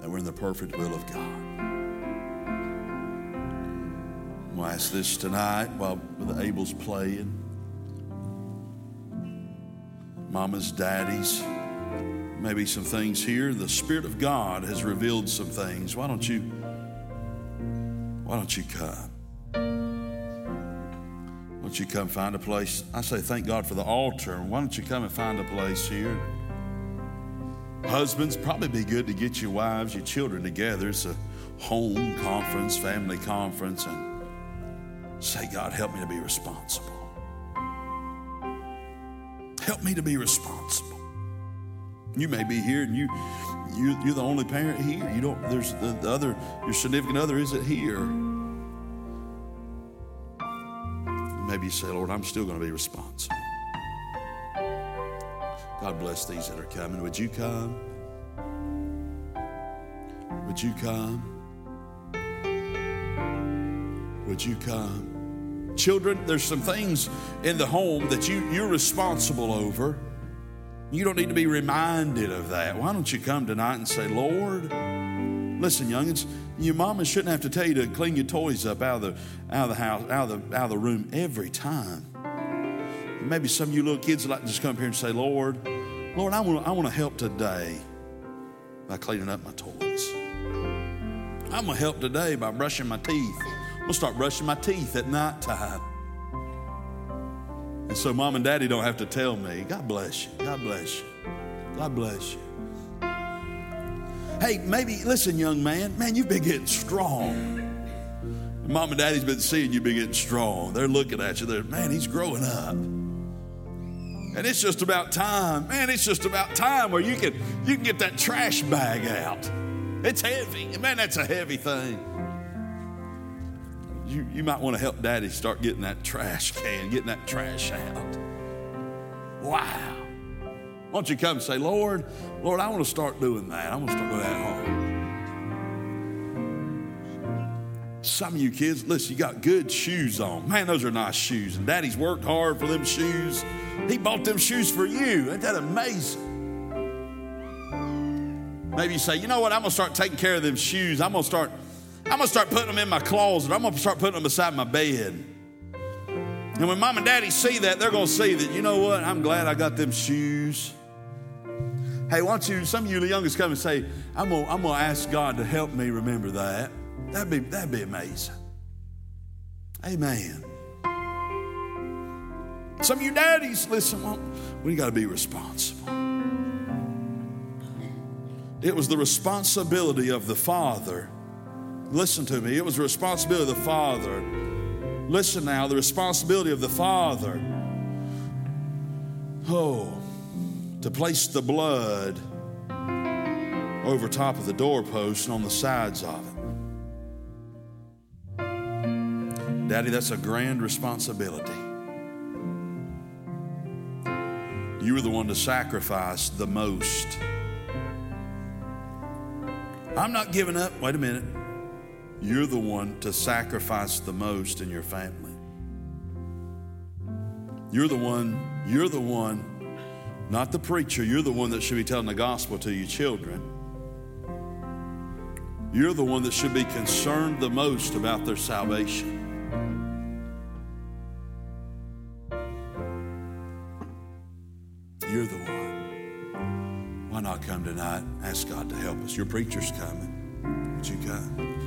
that we're in the perfect will of God. To ask this tonight while the Abel's playing. Mamas, daddies, maybe some things here. The Spirit of God has revealed some things. Why don't you, why don't you come? Why don't you come find a place? I say thank God for the altar. Why don't you come and find a place here? Husbands, probably be good to get your wives, your children together. It's a home conference, family conference, and say, God, help me to be responsible. Help me to be responsible. You may be here and you, you you're the only parent here. You don't. There's the, the other. Your significant other isn't here. Maybe you say, Lord, I'm still going to be responsible. God bless these that are coming. Would you come? Would you come? Would you come? Children, there's some things in the home that you, you're responsible over. You don't need to be reminded of that. Why don't you come tonight and say, Lord, listen, youngins, your mama shouldn't have to tell you to clean your toys up out of the, out of the house, out of the, out of the room every time. Maybe some of you little kids like to just come up here and say, Lord, Lord, I want, I want to help today by cleaning up my toys. I'm going to help today by brushing my teeth. I'm going to start brushing my teeth at night time. And so mom and daddy don't have to tell me. God bless you. God bless you. God bless you. Hey, maybe, listen, young man, man, you've been getting strong. Mom and daddy's been seeing you been getting strong. They're looking at you. They're, man, he's growing up. And it's just about time, man, it's just about time where you can you can get that trash bag out. It's heavy. Man, that's a heavy thing. You, you might want to help daddy start getting that trash can, getting that trash out. Wow. Why don't you come and say, Lord, Lord, I want to start doing that. I want to start doing that at home. Some of you kids, listen, you got good shoes on. Man, those are nice shoes. And daddy's worked hard for them shoes. He bought them shoes for you. Ain't that amazing? Maybe you say, you know what, I'm gonna start taking care of them shoes. I'm gonna start, I'm gonna start putting them in my closet. I'm gonna start putting them beside my bed. And when mom and daddy see that, they're gonna see that, you know what, I'm glad I got them shoes. Hey, why don't you, some of you the youngest come and say, I'm gonna, I'm gonna ask God to help me remember that. That'd be, that'd be amazing. Amen. Some of you daddies, listen, well, we got to be responsible. It was the responsibility of the father. Listen to me. It was the responsibility of the father. Listen now, the responsibility of the father. Oh, to place the blood over top of the doorpost and on the sides of it. Daddy, that's a grand responsibility. You were the one to sacrifice the most. I'm not giving up. Wait a minute. You're the one to sacrifice the most in your family. You're the one, you're the one, not the preacher, you're the one that should be telling the gospel to your children. You're the one that should be concerned the most about their salvation. You're the one. Why not come tonight? Ask God to help us. Your preacher's coming. Would you come?